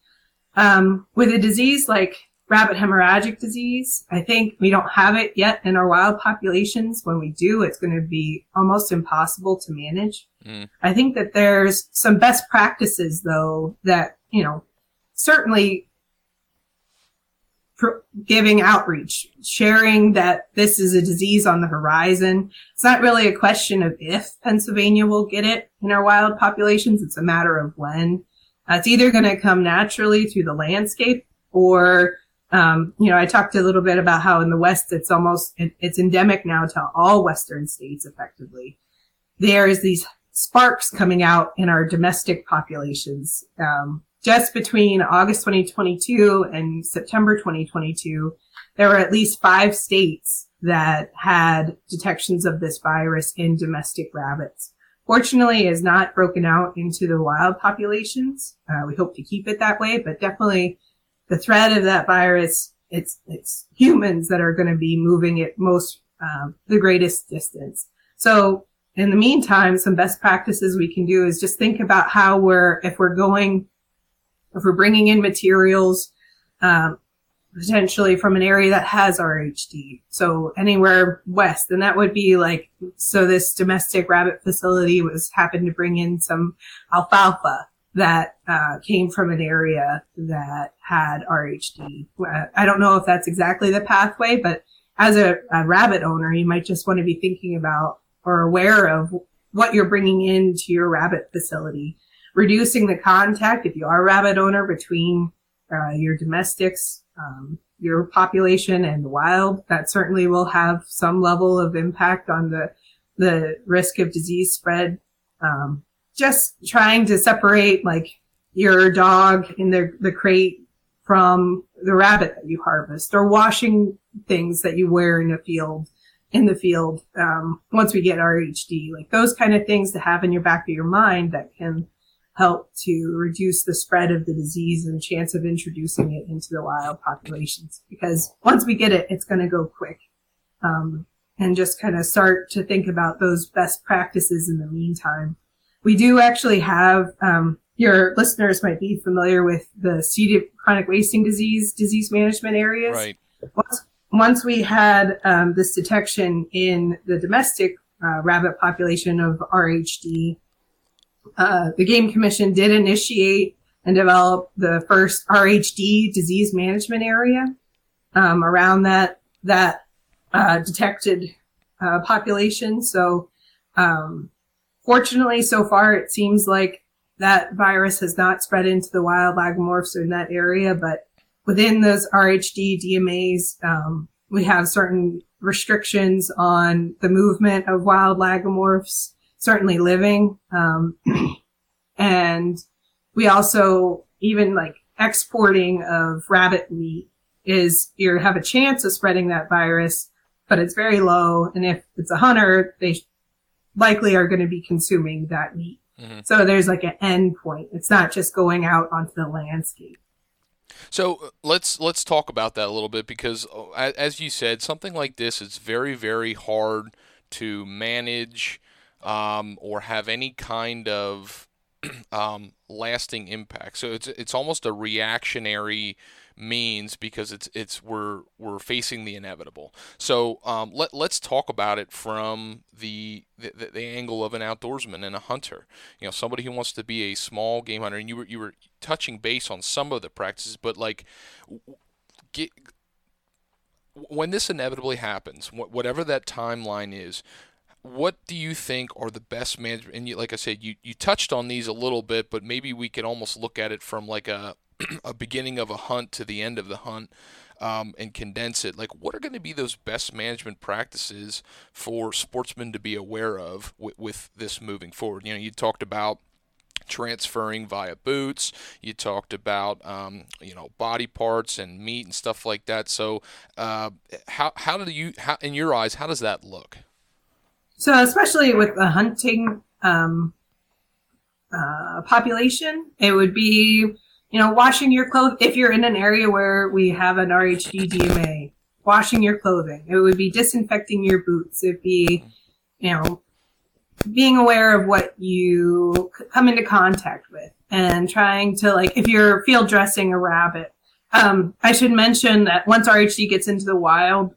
Um, with a disease like rabbit hemorrhagic disease. I think we don't have it yet in our wild populations. When we do, it's going to be almost impossible to manage. Mm. I think that there's some best practices though that, you know, certainly giving outreach, sharing that this is a disease on the horizon. It's not really a question of if Pennsylvania will get it in our wild populations. It's a matter of when. Uh, it's either going to come naturally through the landscape or um, you know, I talked a little bit about how in the West it's almost it, it's endemic now to all Western states. Effectively, there is these sparks coming out in our domestic populations. Um, just between August 2022 and September 2022, there were at least five states that had detections of this virus in domestic rabbits. Fortunately, it is not broken out into the wild populations. Uh, we hope to keep it that way, but definitely the threat of that virus, it's, it's humans that are going to be moving it most, um, the greatest distance. So in the meantime, some best practices we can do is just think about how we're, if we're going, if we're bringing in materials, um, potentially from an area that has RHD. So anywhere west, and that would be like, so this domestic rabbit facility was happened to bring in some alfalfa that uh, came from an area that had RHD. I don't know if that's exactly the pathway, but as a, a, rabbit owner, you might just want to be thinking about or aware of what you're bringing into your rabbit facility, reducing the contact if you are a rabbit owner between uh, your domestics, um, your population and the wild. That certainly will have some level of impact on the the risk of disease spread. Um, just trying to separate like your dog in the, the crate from the rabbit that you harvest or washing things that you wear in a field in the field um, once we get RHD, like those kind of things to have in your back of your mind that can help to reduce the spread of the disease and chance of introducing it into the wild populations. Because once we get it, it's going to go quick. Um, and just kind of start to think about those best practices in the meantime we do actually have, um, your listeners might be familiar with the C. chronic wasting disease disease management areas. Right. Once, once we had um, this detection in the domestic uh, rabbit population of RHD, uh, the Game Commission did initiate and develop the first RHD disease management area um, around that that uh, detected uh, population. So um, Fortunately, so far, it seems like that virus has not spread into the wild lagomorphs in that area, but within those RHD DMAs, um, we have certain restrictions on the movement of wild lagomorphs, certainly living. Um, and we also even like exporting of rabbit meat is you have a chance of spreading that virus, but it's very low. And if it's a hunter, they likely are going to be consuming that meat. Mm-hmm. So there's like an end point. It's not just going out onto the landscape. So uh, let's let's talk about that a little bit because, uh, as you said, something like this is very very hard to manage um, or have any kind of um, lasting impact. So it's it's almost a reactionary means because it's it's we're we're facing the inevitable. So um, let let's talk about it from the, the, the angle of an outdoorsman and a hunter. You know, somebody who wants to be a small game hunter. And you were you were touching base on some of the practices, but like get when this inevitably happens, whatever that timeline is, what do you think are the best management? And you, like I said, you, you touched on these a little bit, but maybe we can almost look at it from like a a beginning of a hunt to the end of the hunt um, and condense it. Like, what are going to be those best management practices for sportsmen to be aware of with, with this moving forward? You know, you talked about transferring via boots. You talked about um, you know body parts and meat and stuff like that. So uh, how how do you how, in your eyes how does that look? So especially with the hunting um, uh, population, it would be you know, washing your clothes. If you're in an area where we have an RHD DMA, washing your clothing. It would be disinfecting your boots. It'd be, you know, being aware of what you come into contact with and trying to like, if you're field dressing a rabbit, um, I should mention that once RHD gets into the wild,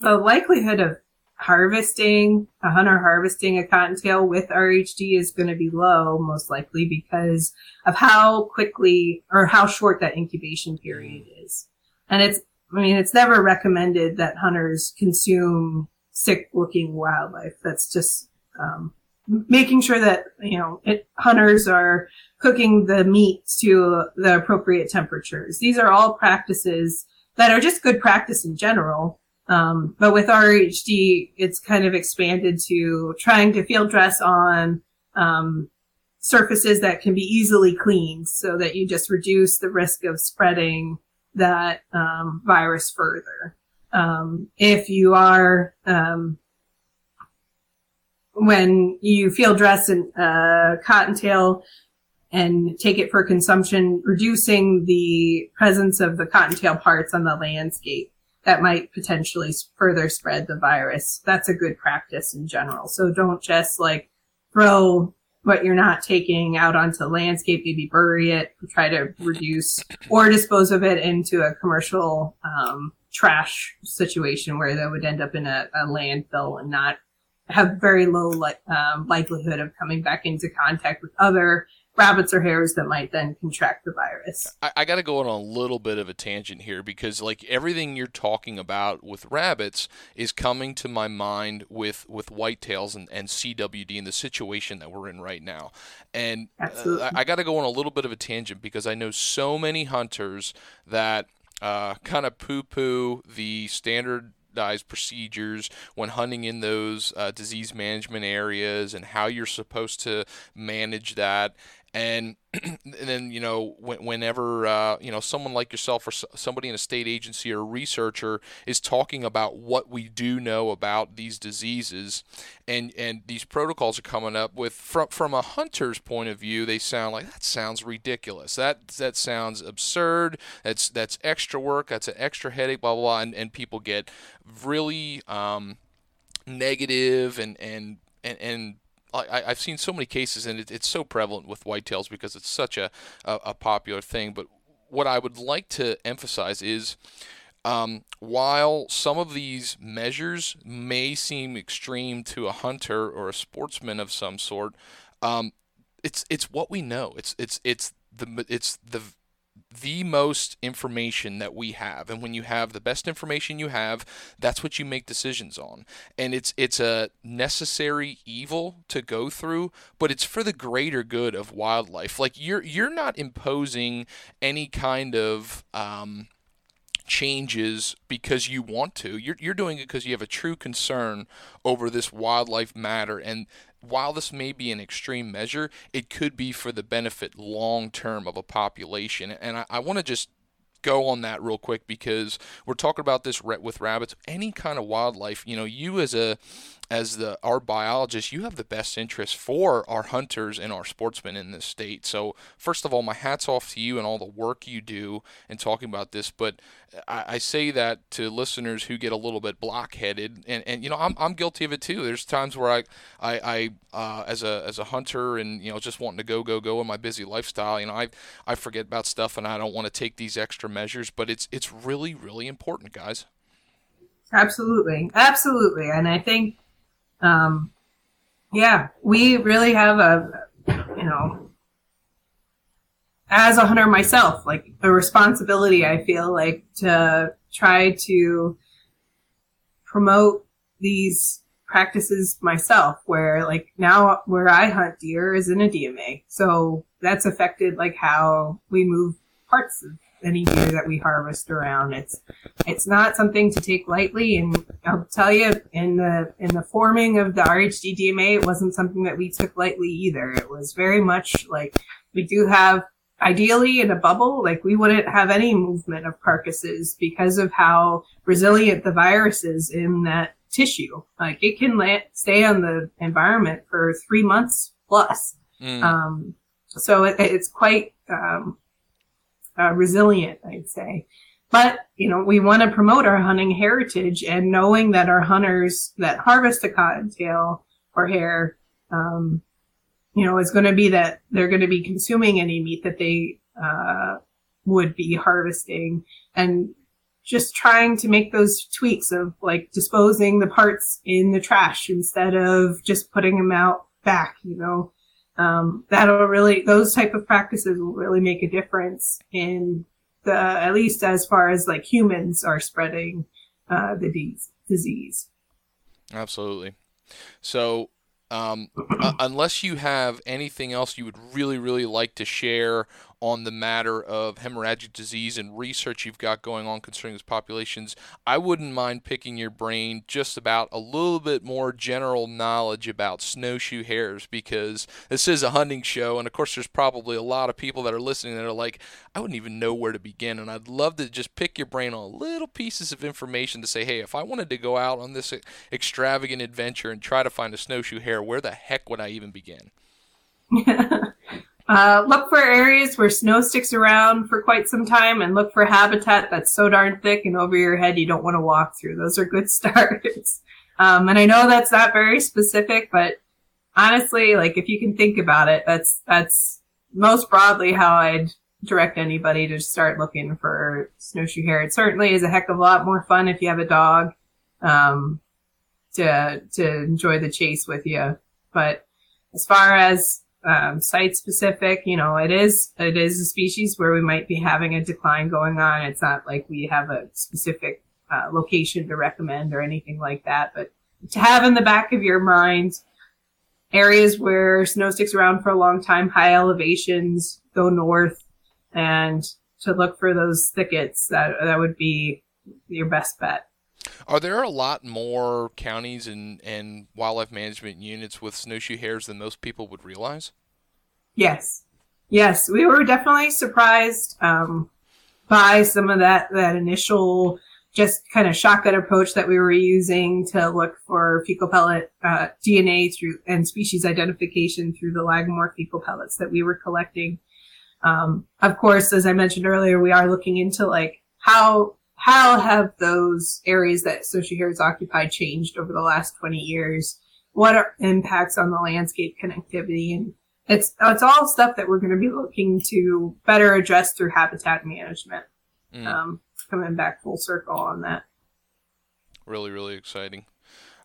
the likelihood of harvesting, a hunter harvesting a cottontail with RHD is going to be low, most likely because of how quickly or how short that incubation period is. And it's, I mean, it's never recommended that hunters consume sick looking wildlife. That's just, um, making sure that, you know, it, hunters are cooking the meat to the appropriate temperatures. These are all practices that are just good practice in general um, but with RHD, it's kind of expanded to trying to field dress on um, surfaces that can be easily cleaned so that you just reduce the risk of spreading that um, virus further. Um, if you are, um, when you field dress a uh, cottontail and take it for consumption, reducing the presence of the cottontail parts on the landscape that might potentially further spread the virus. That's a good practice in general. So don't just like throw what you're not taking out onto the landscape, maybe bury it, try to reduce or dispose of it into a commercial um, trash situation where that would end up in a, a landfill and not have very low li- um, likelihood of coming back into contact with other rabbits or hares that might then contract the virus. I, I got to go on a little bit of a tangent here because, like everything you're talking about with rabbits, is coming to my mind with with whitetails and, and CWD and the situation that we're in right now. And uh, I, I got to go on a little bit of a tangent because I know so many hunters that uh, kind of poo poo the standard procedures when hunting in those uh, disease management areas and how you're supposed to manage that and, and then you know whenever uh, you know someone like yourself or somebody in a state agency or a researcher is talking about what we do know about these diseases and and these protocols are coming up with from from a hunter's point of view they sound like that sounds ridiculous. That that sounds absurd. That's that's extra work. That's an extra headache blah blah, blah. And, and people get really um, negative and and and, and I, have seen so many cases, and it, it's so prevalent with whitetails because it's such a, a, a, popular thing. But what I would like to emphasize is um, while some of these measures may seem extreme to a hunter or a sportsman of some sort, um, it's it's what we know. It's it's it's the it's the the most information that we have and when you have the best information you have that's what you make decisions on and it's it's a necessary evil to go through but it's for the greater good of wildlife like you're you're not imposing any kind of um, changes because you want to. You're, you're doing it because you have a true concern over this wildlife matter. And while this may be an extreme measure, it could be for the benefit long term of a population. And I, I want to just go on that real quick because we're talking about this with rabbits, any kind of wildlife. You know, you as a as the our biologist, you have the best interest for our hunters and our sportsmen in this state. So first of all, my hats off to you and all the work you do in talking about this. But I, I say that to listeners who get a little bit blockheaded, and, and you know I'm, I'm guilty of it too. There's times where I I, I uh, as a as a hunter and you know just wanting to go go go in my busy lifestyle, you know I I forget about stuff and I don't want to take these extra measures. But it's it's really really important, guys. Absolutely, absolutely, and I think um, yeah, we really have a, you know, as a hunter myself, like the responsibility, I feel like to try to promote these practices myself where like now where I hunt deer is in a DMA. So that's affected like how we move parts of any deer that we harvest around. It's it's not something to take lightly, and I'll tell you, in the in the forming of the RHD DMA, it wasn't something that we took lightly either. It was very much like we do have ideally in a bubble, like we wouldn't have any movement of carcasses because of how resilient the virus is in that tissue. Like it can stay on the environment for three months plus. Mm. Um, so it, it's quite um, uh, resilient, I'd say. But, you know, we want to promote our hunting heritage and knowing that our hunters that harvest a cottontail or hare, um, you know, is going to be that they're going to be consuming any meat that they, uh, would be harvesting and just trying to make those tweaks of like disposing the parts in the trash instead of just putting them out back, you know, um, that'll really those type of practices will really make a difference in the at least as far as like humans are spreading uh, the de- disease. Absolutely. So um, uh, unless you have anything else you would really, really like to share on the matter of hemorrhagic disease and research you've got going on concerning these populations, I wouldn't mind picking your brain just about a little bit more general knowledge about snowshoe hares because this is a hunting show, and of course, there's probably a lot of people that are listening that are like, I wouldn't even know where to begin, and I'd love to just pick your brain on little pieces of information to say, hey, if I wanted to go out on this extravagant adventure and try to find a snowshoe hare, where the heck would I even begin? Uh, look for areas where snow sticks around for quite some time and look for habitat that's so darn thick and over your head you don't want to walk through. Those are good starts. Um, and I know that's not very specific, but honestly, like if you can think about it, that's, that's most broadly how I'd direct anybody to start looking for snowshoe hare. It certainly is a heck of a lot more fun if you have a dog, um, to, to enjoy the chase with you. But as far as um, site specific. You know, it is it is a species where we might be having a decline going on. It's not like we have a specific uh, location to recommend or anything like that. But to have in the back of your mind areas where snow sticks around for a long time, high elevations, go north, and to look for those thickets. That that would be your best bet. Are there a lot more counties and, and wildlife management units with snowshoe hares than most people would realize? Yes. Yes. We were definitely surprised um, by some of that, that initial just kind of shotgun approach that we were using to look for fecal pellet uh, DNA through and species identification through the Lagomorph fecal pellets that we were collecting. Um, of course, as I mentioned earlier, we are looking into like how how have those areas that snowshoe Hares occupy changed over the last 20 years? What are impacts on the landscape connectivity? And it's, it's all stuff that we're going to be looking to better address through habitat management. Mm. Um, coming back full circle on that. Really, really exciting.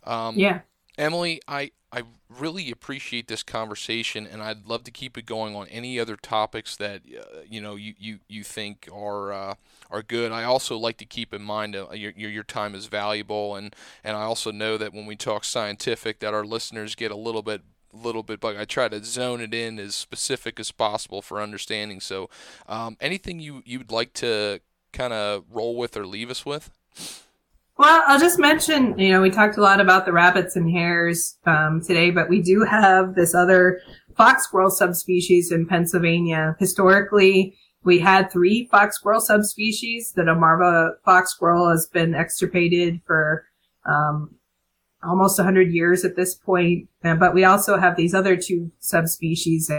Um, yeah. Emily, I, I really appreciate this conversation, and I'd love to keep it going on any other topics that uh, you know you, you, you think are uh, are good. I also like to keep in mind uh, your, your time is valuable, and and I also know that when we talk scientific, that our listeners get a little bit little bit but I try to zone it in as specific as possible for understanding. So, um, anything you you'd like to kind of roll with or leave us with? Well, I'll just mention, you know, we talked a lot about the rabbits and hares um, today, but we do have this other fox squirrel subspecies in Pennsylvania. Historically, we had three fox squirrel subspecies. The Delmarva fox squirrel has been extirpated for um, almost 100 years at this point. But we also have these other two subspecies,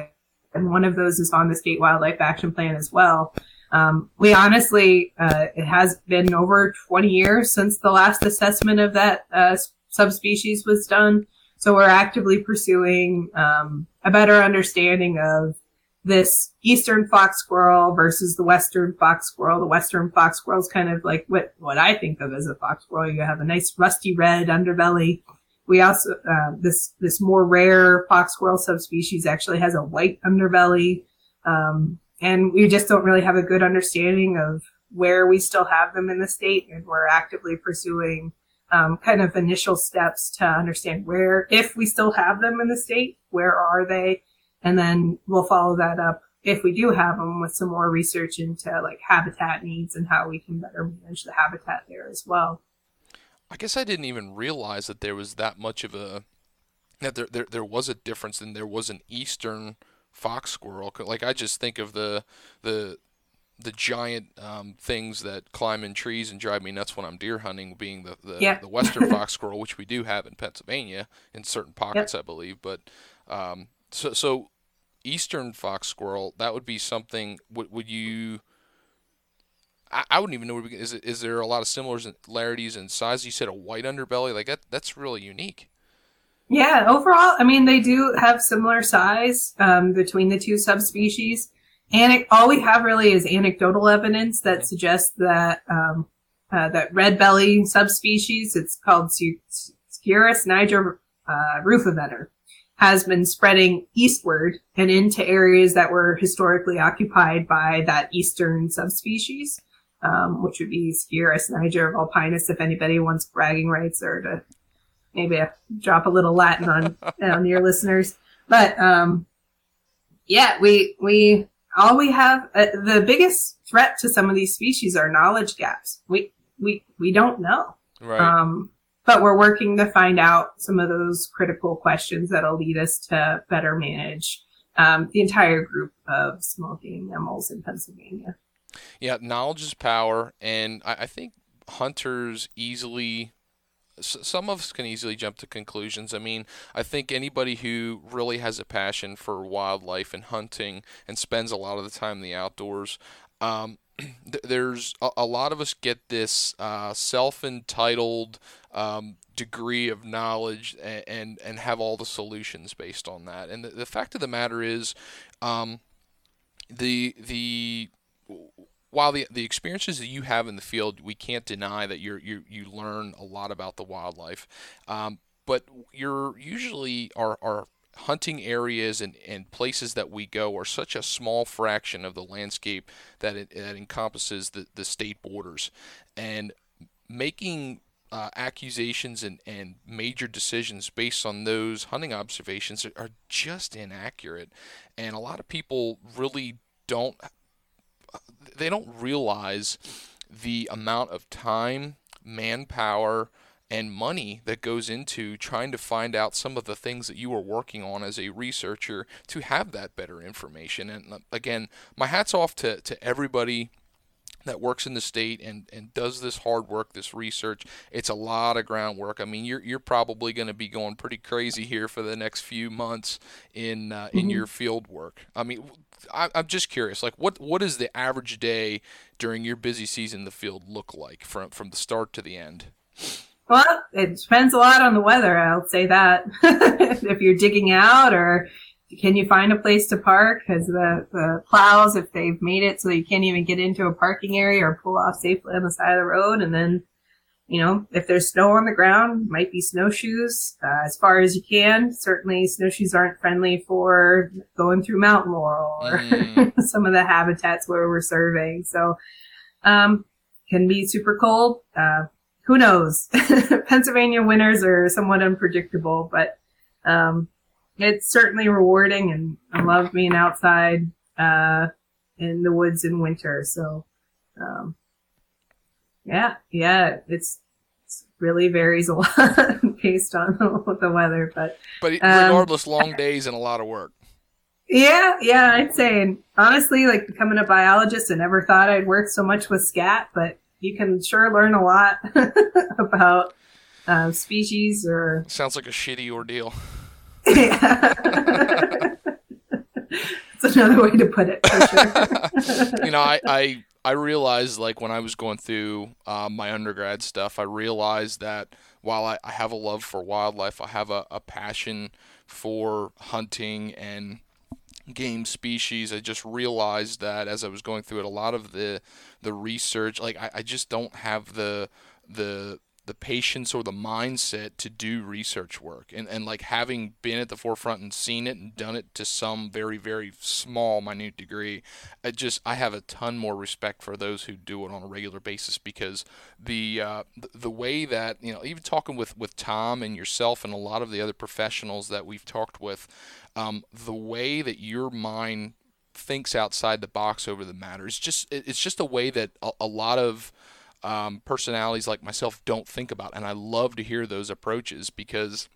and one of those is on the state wildlife action plan as well. Um, we honestly, uh, it has been over 20 years since the last assessment of that uh, subspecies was done. So we're actively pursuing um, a better understanding of this eastern fox squirrel versus the western fox squirrel. The western fox squirrel is kind of like what, what I think of as a fox squirrel. You have a nice rusty red underbelly. We also, uh, this, this more rare fox squirrel subspecies actually has a white underbelly. Um, and we just don't really have a good understanding of where we still have them in the state. And we're actively pursuing, um, kind of initial steps to understand where, if we still have them in the state, where are they? And then we'll follow that up if we do have them with some more research into like habitat needs and how we can better manage the habitat there as well. I guess I didn't even realize that there was that much of a that there there, there was a difference and there was an eastern fox squirrel. Like I just think of the the the giant um, things that climb in trees and drive me nuts when I'm deer hunting, being the the, yeah. the western fox squirrel, which we do have in Pennsylvania in certain pockets, yep. I believe. But um, so so eastern fox squirrel, that would be something. Would would you? I, I wouldn't even know. Is it, is there a lot of similarities in size? You said a white underbelly, like that. That's really unique. Yeah, overall, I mean, they do have similar size um, between the two subspecies. And all we have really is anecdotal evidence that suggests that um, uh, that red belly subspecies, it's called Sciurus niger uh, rufiventer, has been spreading eastward and into areas that were historically occupied by that eastern subspecies, um, which would be Sciurus niger vulpinus if anybody wants bragging rights or to maybe I drop a little Latin on on your listeners. But um, yeah, we we all we have uh, the biggest threat to some of these species are knowledge gaps. We we we don't know. Right. Um, but we're working to find out some of those critical questions that'll lead us to better manage um, the entire group of small game mammals in Pennsylvania. Yeah, knowledge is power, and I, I think hunters easily some of us can easily jump to conclusions. I mean, I think anybody who really has a passion for wildlife and hunting and spends a lot of the time in the outdoors, um, there's a, a, lot of us get this uh, self-entitled um, degree of knowledge and, and, and have all the solutions based on that. And the, the fact of the matter is, um, the the while the the experiences that you have in the field, we can't deny that you you you learn a lot about the wildlife. Um, but you're usually our our hunting areas and, and places that we go are such a small fraction of the landscape that it, that encompasses the, the state borders and making uh, accusations and, and major decisions based on those hunting observations are, are just inaccurate and a lot of people really don't they don't realize the amount of time, manpower, and money that goes into trying to find out some of the things that you are working on as a researcher to have that better information. And uh, again, my hat's off to, to everybody that works in the state and, and does this hard work, this research. It's a lot of groundwork. I mean, you're, you're probably going to be going pretty crazy here for the next few months in uh, in mm-hmm. your field work. I mean, I, am just curious, like what what does the average day during your busy season in the field look like from from the start to the end? Well, it depends a lot on the weather. I'll say that if you're digging out or can you find a place to park? Because the, the plows, if they've made it so you can't even get into a parking area or pull off safely on the side of the road, and then you know, if there's snow on the ground, might be snowshoes uh, as far as you can. Certainly, snowshoes aren't friendly for going through mountain laurel or mm. some of the habitats where we're surveying. So, um, can be super cold. Uh, who knows? Pennsylvania winters are somewhat unpredictable, but um, it's certainly rewarding, and I love being outside uh, in the woods in winter. So, um, Yeah, yeah, it's, it's really varies a lot based on the weather, but but um, regardless, long days and a lot of work. Yeah, yeah, I'd say. And honestly, like becoming a biologist, I never thought I'd work so much with scat, but you can sure learn a lot about uh, species or. Sounds like a shitty ordeal. Yeah. That's another way to put it, for sure. you know, I, I I realized like when I was going through uh, my undergrad stuff, I realized that while I, I have a love for wildlife, I have a, a passion for hunting and game species. I just realized that as I was going through it, a lot of the the research, like I, I just don't have the the the patience or the mindset to do research work. And, and like having been at the forefront and seen it and done it to some very very small minute degree I just I have a ton more respect for those who do it on a regular basis because the uh, the way that you know even talking with with Tom and yourself and a lot of the other professionals that we've talked with um, the way that your mind thinks outside the box over the matter is just it's just a way that a, a lot of um, personalities like myself don't think about. And I love to hear those approaches because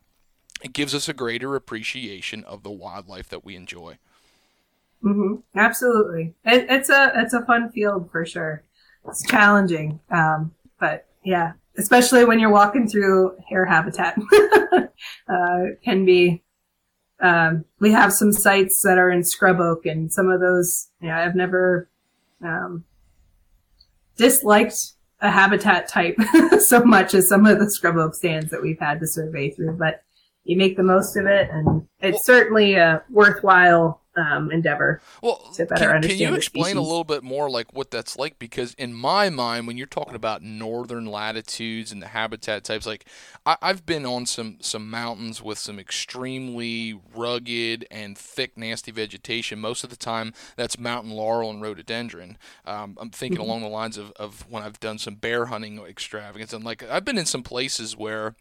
it gives us a greater appreciation of the wildlife that we enjoy. Mm-hmm. Absolutely, it, it's a it's a fun field for sure. It's challenging, um, but yeah, especially when you're walking through hare habitat, uh, can be. Um, we have some sites that are in scrub oak, and some of those, yeah, I've never um, disliked a habitat type so much as some of the scrub oak stands that we've had to survey through, but you make the most of it and it's certainly a worthwhile um, endeavor. Well, to better can, understand can you explain a little bit more like what that's like? Because in my mind, when you're talking about northern latitudes and the habitat types, like I, have been on some some mountains with some extremely rugged and thick, nasty vegetation. Most of the time, that's mountain laurel and rhododendron. Um, I'm thinking mm-hmm. along the lines of, of when I've done some bear hunting extravagance, and like I've been in some places where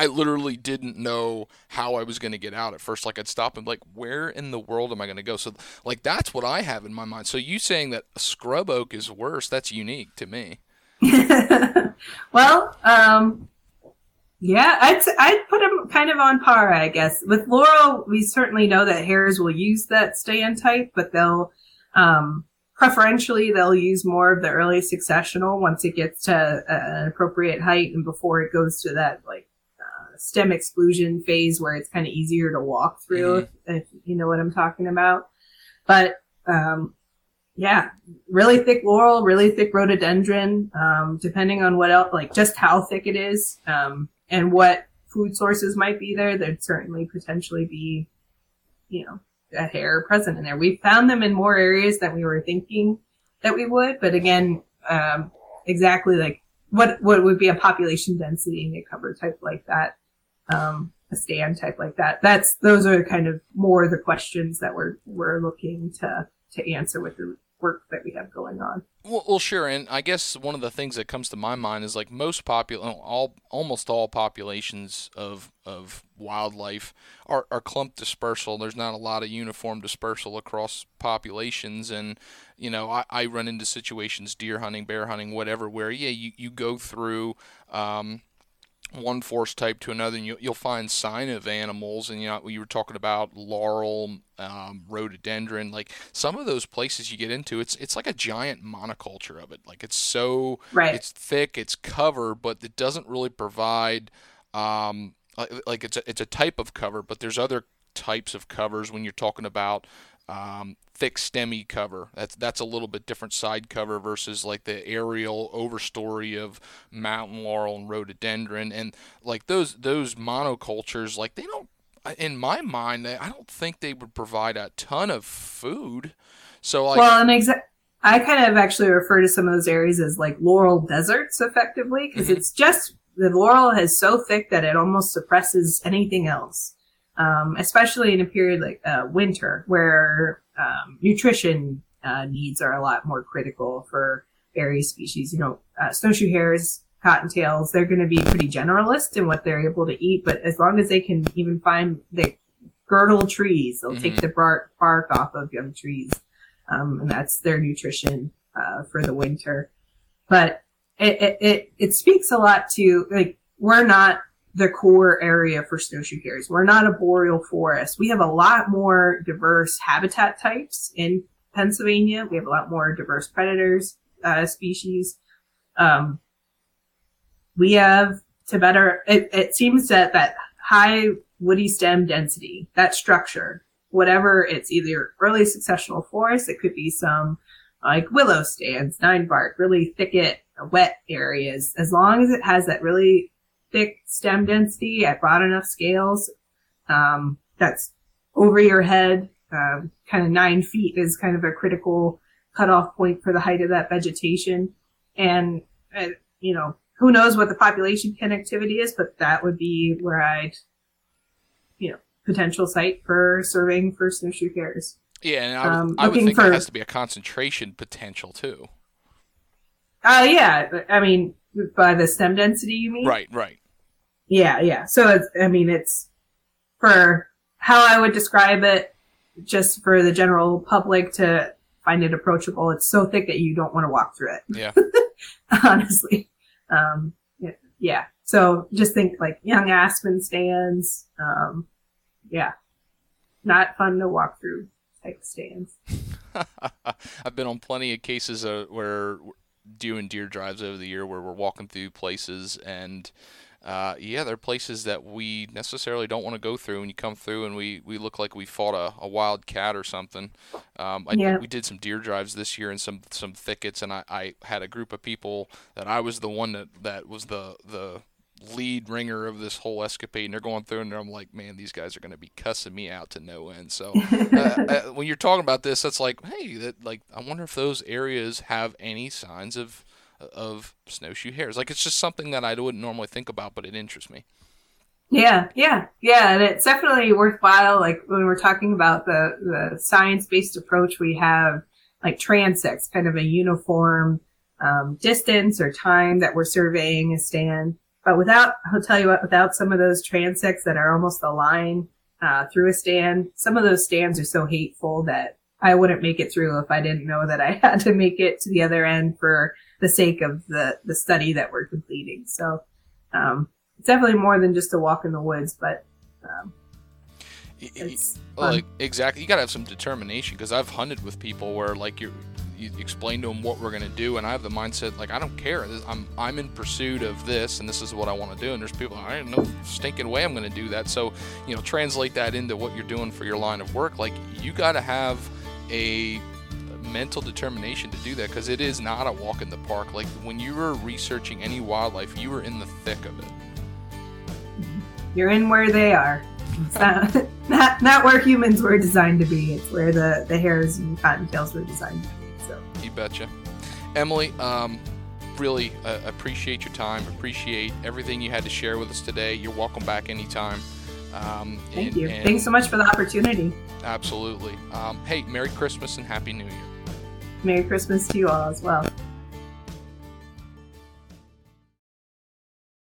I literally didn't know how I was going to get out at first. Like I'd stop and like, where in the world am I going to go? So like that's what I have in my mind. So you saying that scrub oak is worse? That's unique to me. well, um, yeah, I'd I'd put them kind of on par, I guess. With laurel, we certainly know that hares will use that stand type, but they'll um, preferentially they'll use more of the early successional once it gets to an appropriate height and before it goes to that like stem exclusion phase where it's kind of easier to walk through, mm-hmm. if, if, you know what I'm talking about. But um, yeah, really thick laurel, really thick rhododendron, um, depending on what else, like just how thick it is um, and what food sources might be there. There'd certainly potentially be, you know, a hare present in there. We found them in more areas than we were thinking that we would, but again, um, exactly like what what would be a population density in a cover type like that um, a stand type like that. That's those are kind of more the questions that we're we're looking to to answer with the work that we have going on. Well, well, sure, and I guess one of the things that comes to my mind is like most popul all almost all populations of of wildlife are, are clump dispersal. There's not a lot of uniform dispersal across populations, and you know I, I run into situations deer hunting, bear hunting, whatever, where yeah you you go through. Um, one forest type to another, and you, will find sign of animals. And you know, you were talking about laurel, um, rhododendron, like some of those places you get into, it's it's like a giant monoculture of it. Like it's so right. it's thick, it's cover, but it doesn't really provide. Um, like it's a, it's a type of cover, but there's other types of covers when you're talking about um, thick stemmy cover. That's that's a little bit different side cover versus like the aerial overstory of mountain laurel and rhododendron and like those those monocultures like they don't in my mind I don't think they would provide a ton of food. So like Well, and exactly I kind of actually refer to some of those areas as like laurel deserts effectively because mm-hmm. it's just the laurel is so thick that it almost suppresses anything else um, especially in a period like uh, winter where um, nutrition uh, needs are a lot more critical for various species. You know, uh, snowshoe hares, cottontails, they're going to be pretty generalist in what they're able to eat, but as long as they can even find the girdle trees, they'll mm-hmm. take the bark, bark off of young trees. Um, and that's their nutrition uh, for the winter. But it, it, it, it speaks a lot to like, we're not the core area for snowshoe hares. We're not a boreal forest. We have a lot more diverse habitat types in Pennsylvania. We have a lot more diverse predators, uh, species. Um, we have to better, it, it seems that that high woody stem density, that structure, whatever it's either early successional forest, it could be some like willow stands, nine bark, really thicket, wet areas. As long as it has that really thick stem density at broad enough scales, um, that's over your head, um, kind of nine feet is kind of a critical cutoff point for the height of that vegetation. And, uh, you know, who knows what the population connectivity is, but that would be where I'd, you know, potential site for surveying for snowshoe hares. Yeah, and I would, um, I would think for, there has to be a concentration potential too. Uh, yeah. I mean, by the stem density, you mean? Right, right. Yeah, yeah. So it's, I mean, it's for how I would describe it, just for the general public to find it approachable. It's so thick that you don't want to walk through it. Yeah. Honestly. Um, yeah. So just think like young aspen stands. Um, yeah. Not fun to walk through type stands. I've been on plenty of cases uh, where doing deer drives over the year where we're walking through places and uh, yeah, there are places that we necessarily don't want to go through, and you come through and we, we look like we fought a, a wild cat or something. Um, I, yeah. We did some deer drives this year in some some thickets, and I, I had a group of people that I was the one that, that was the the lead ringer of this whole escapade and they're going through and I'm like man these guys are going to be cussing me out to no end so uh, uh, when you're talking about this that's like hey that like I wonder if those areas have any signs of of snowshoe hares like it's just something that I wouldn't normally think about but it interests me. Yeah yeah yeah and it's definitely worthwhile like when we're talking about the the science-based approach we have like transects kind of a uniform um, distance or time that we're surveying a stand. But without, I'll tell you what, without some of those transects that are almost a line uh, through a stand, some of those stands are so hateful that I wouldn't make it through if I didn't know that I had to make it to the other end for the sake of the, the study that we're completing. So, um, it's definitely more than just a walk in the woods, but, um, it's like exactly you got to have some determination because i've hunted with people where like you're you explain to them what we're going to do and i have the mindset like i don't care. I'm i'm in pursuit of this and this is what i want to do and there's people i don't know stinking way i'm going to do that. So you know translate that into what you're doing for your line of work. Like you got to have a mental determination to do that because it is not a walk in the park like when you were researching any wildlife you were in the thick of it you're in where they are it's not, not, not where humans were designed to be. It's where the, the hares and cottontails were designed to be. So. You betcha. Emily, um, really uh, appreciate your time. Appreciate everything you had to share with us today. You're welcome back anytime. Um, Thank and, you. And Thanks so much for the opportunity. Absolutely. Um, hey, Merry Christmas and Happy New Year. Merry Christmas to you all as well.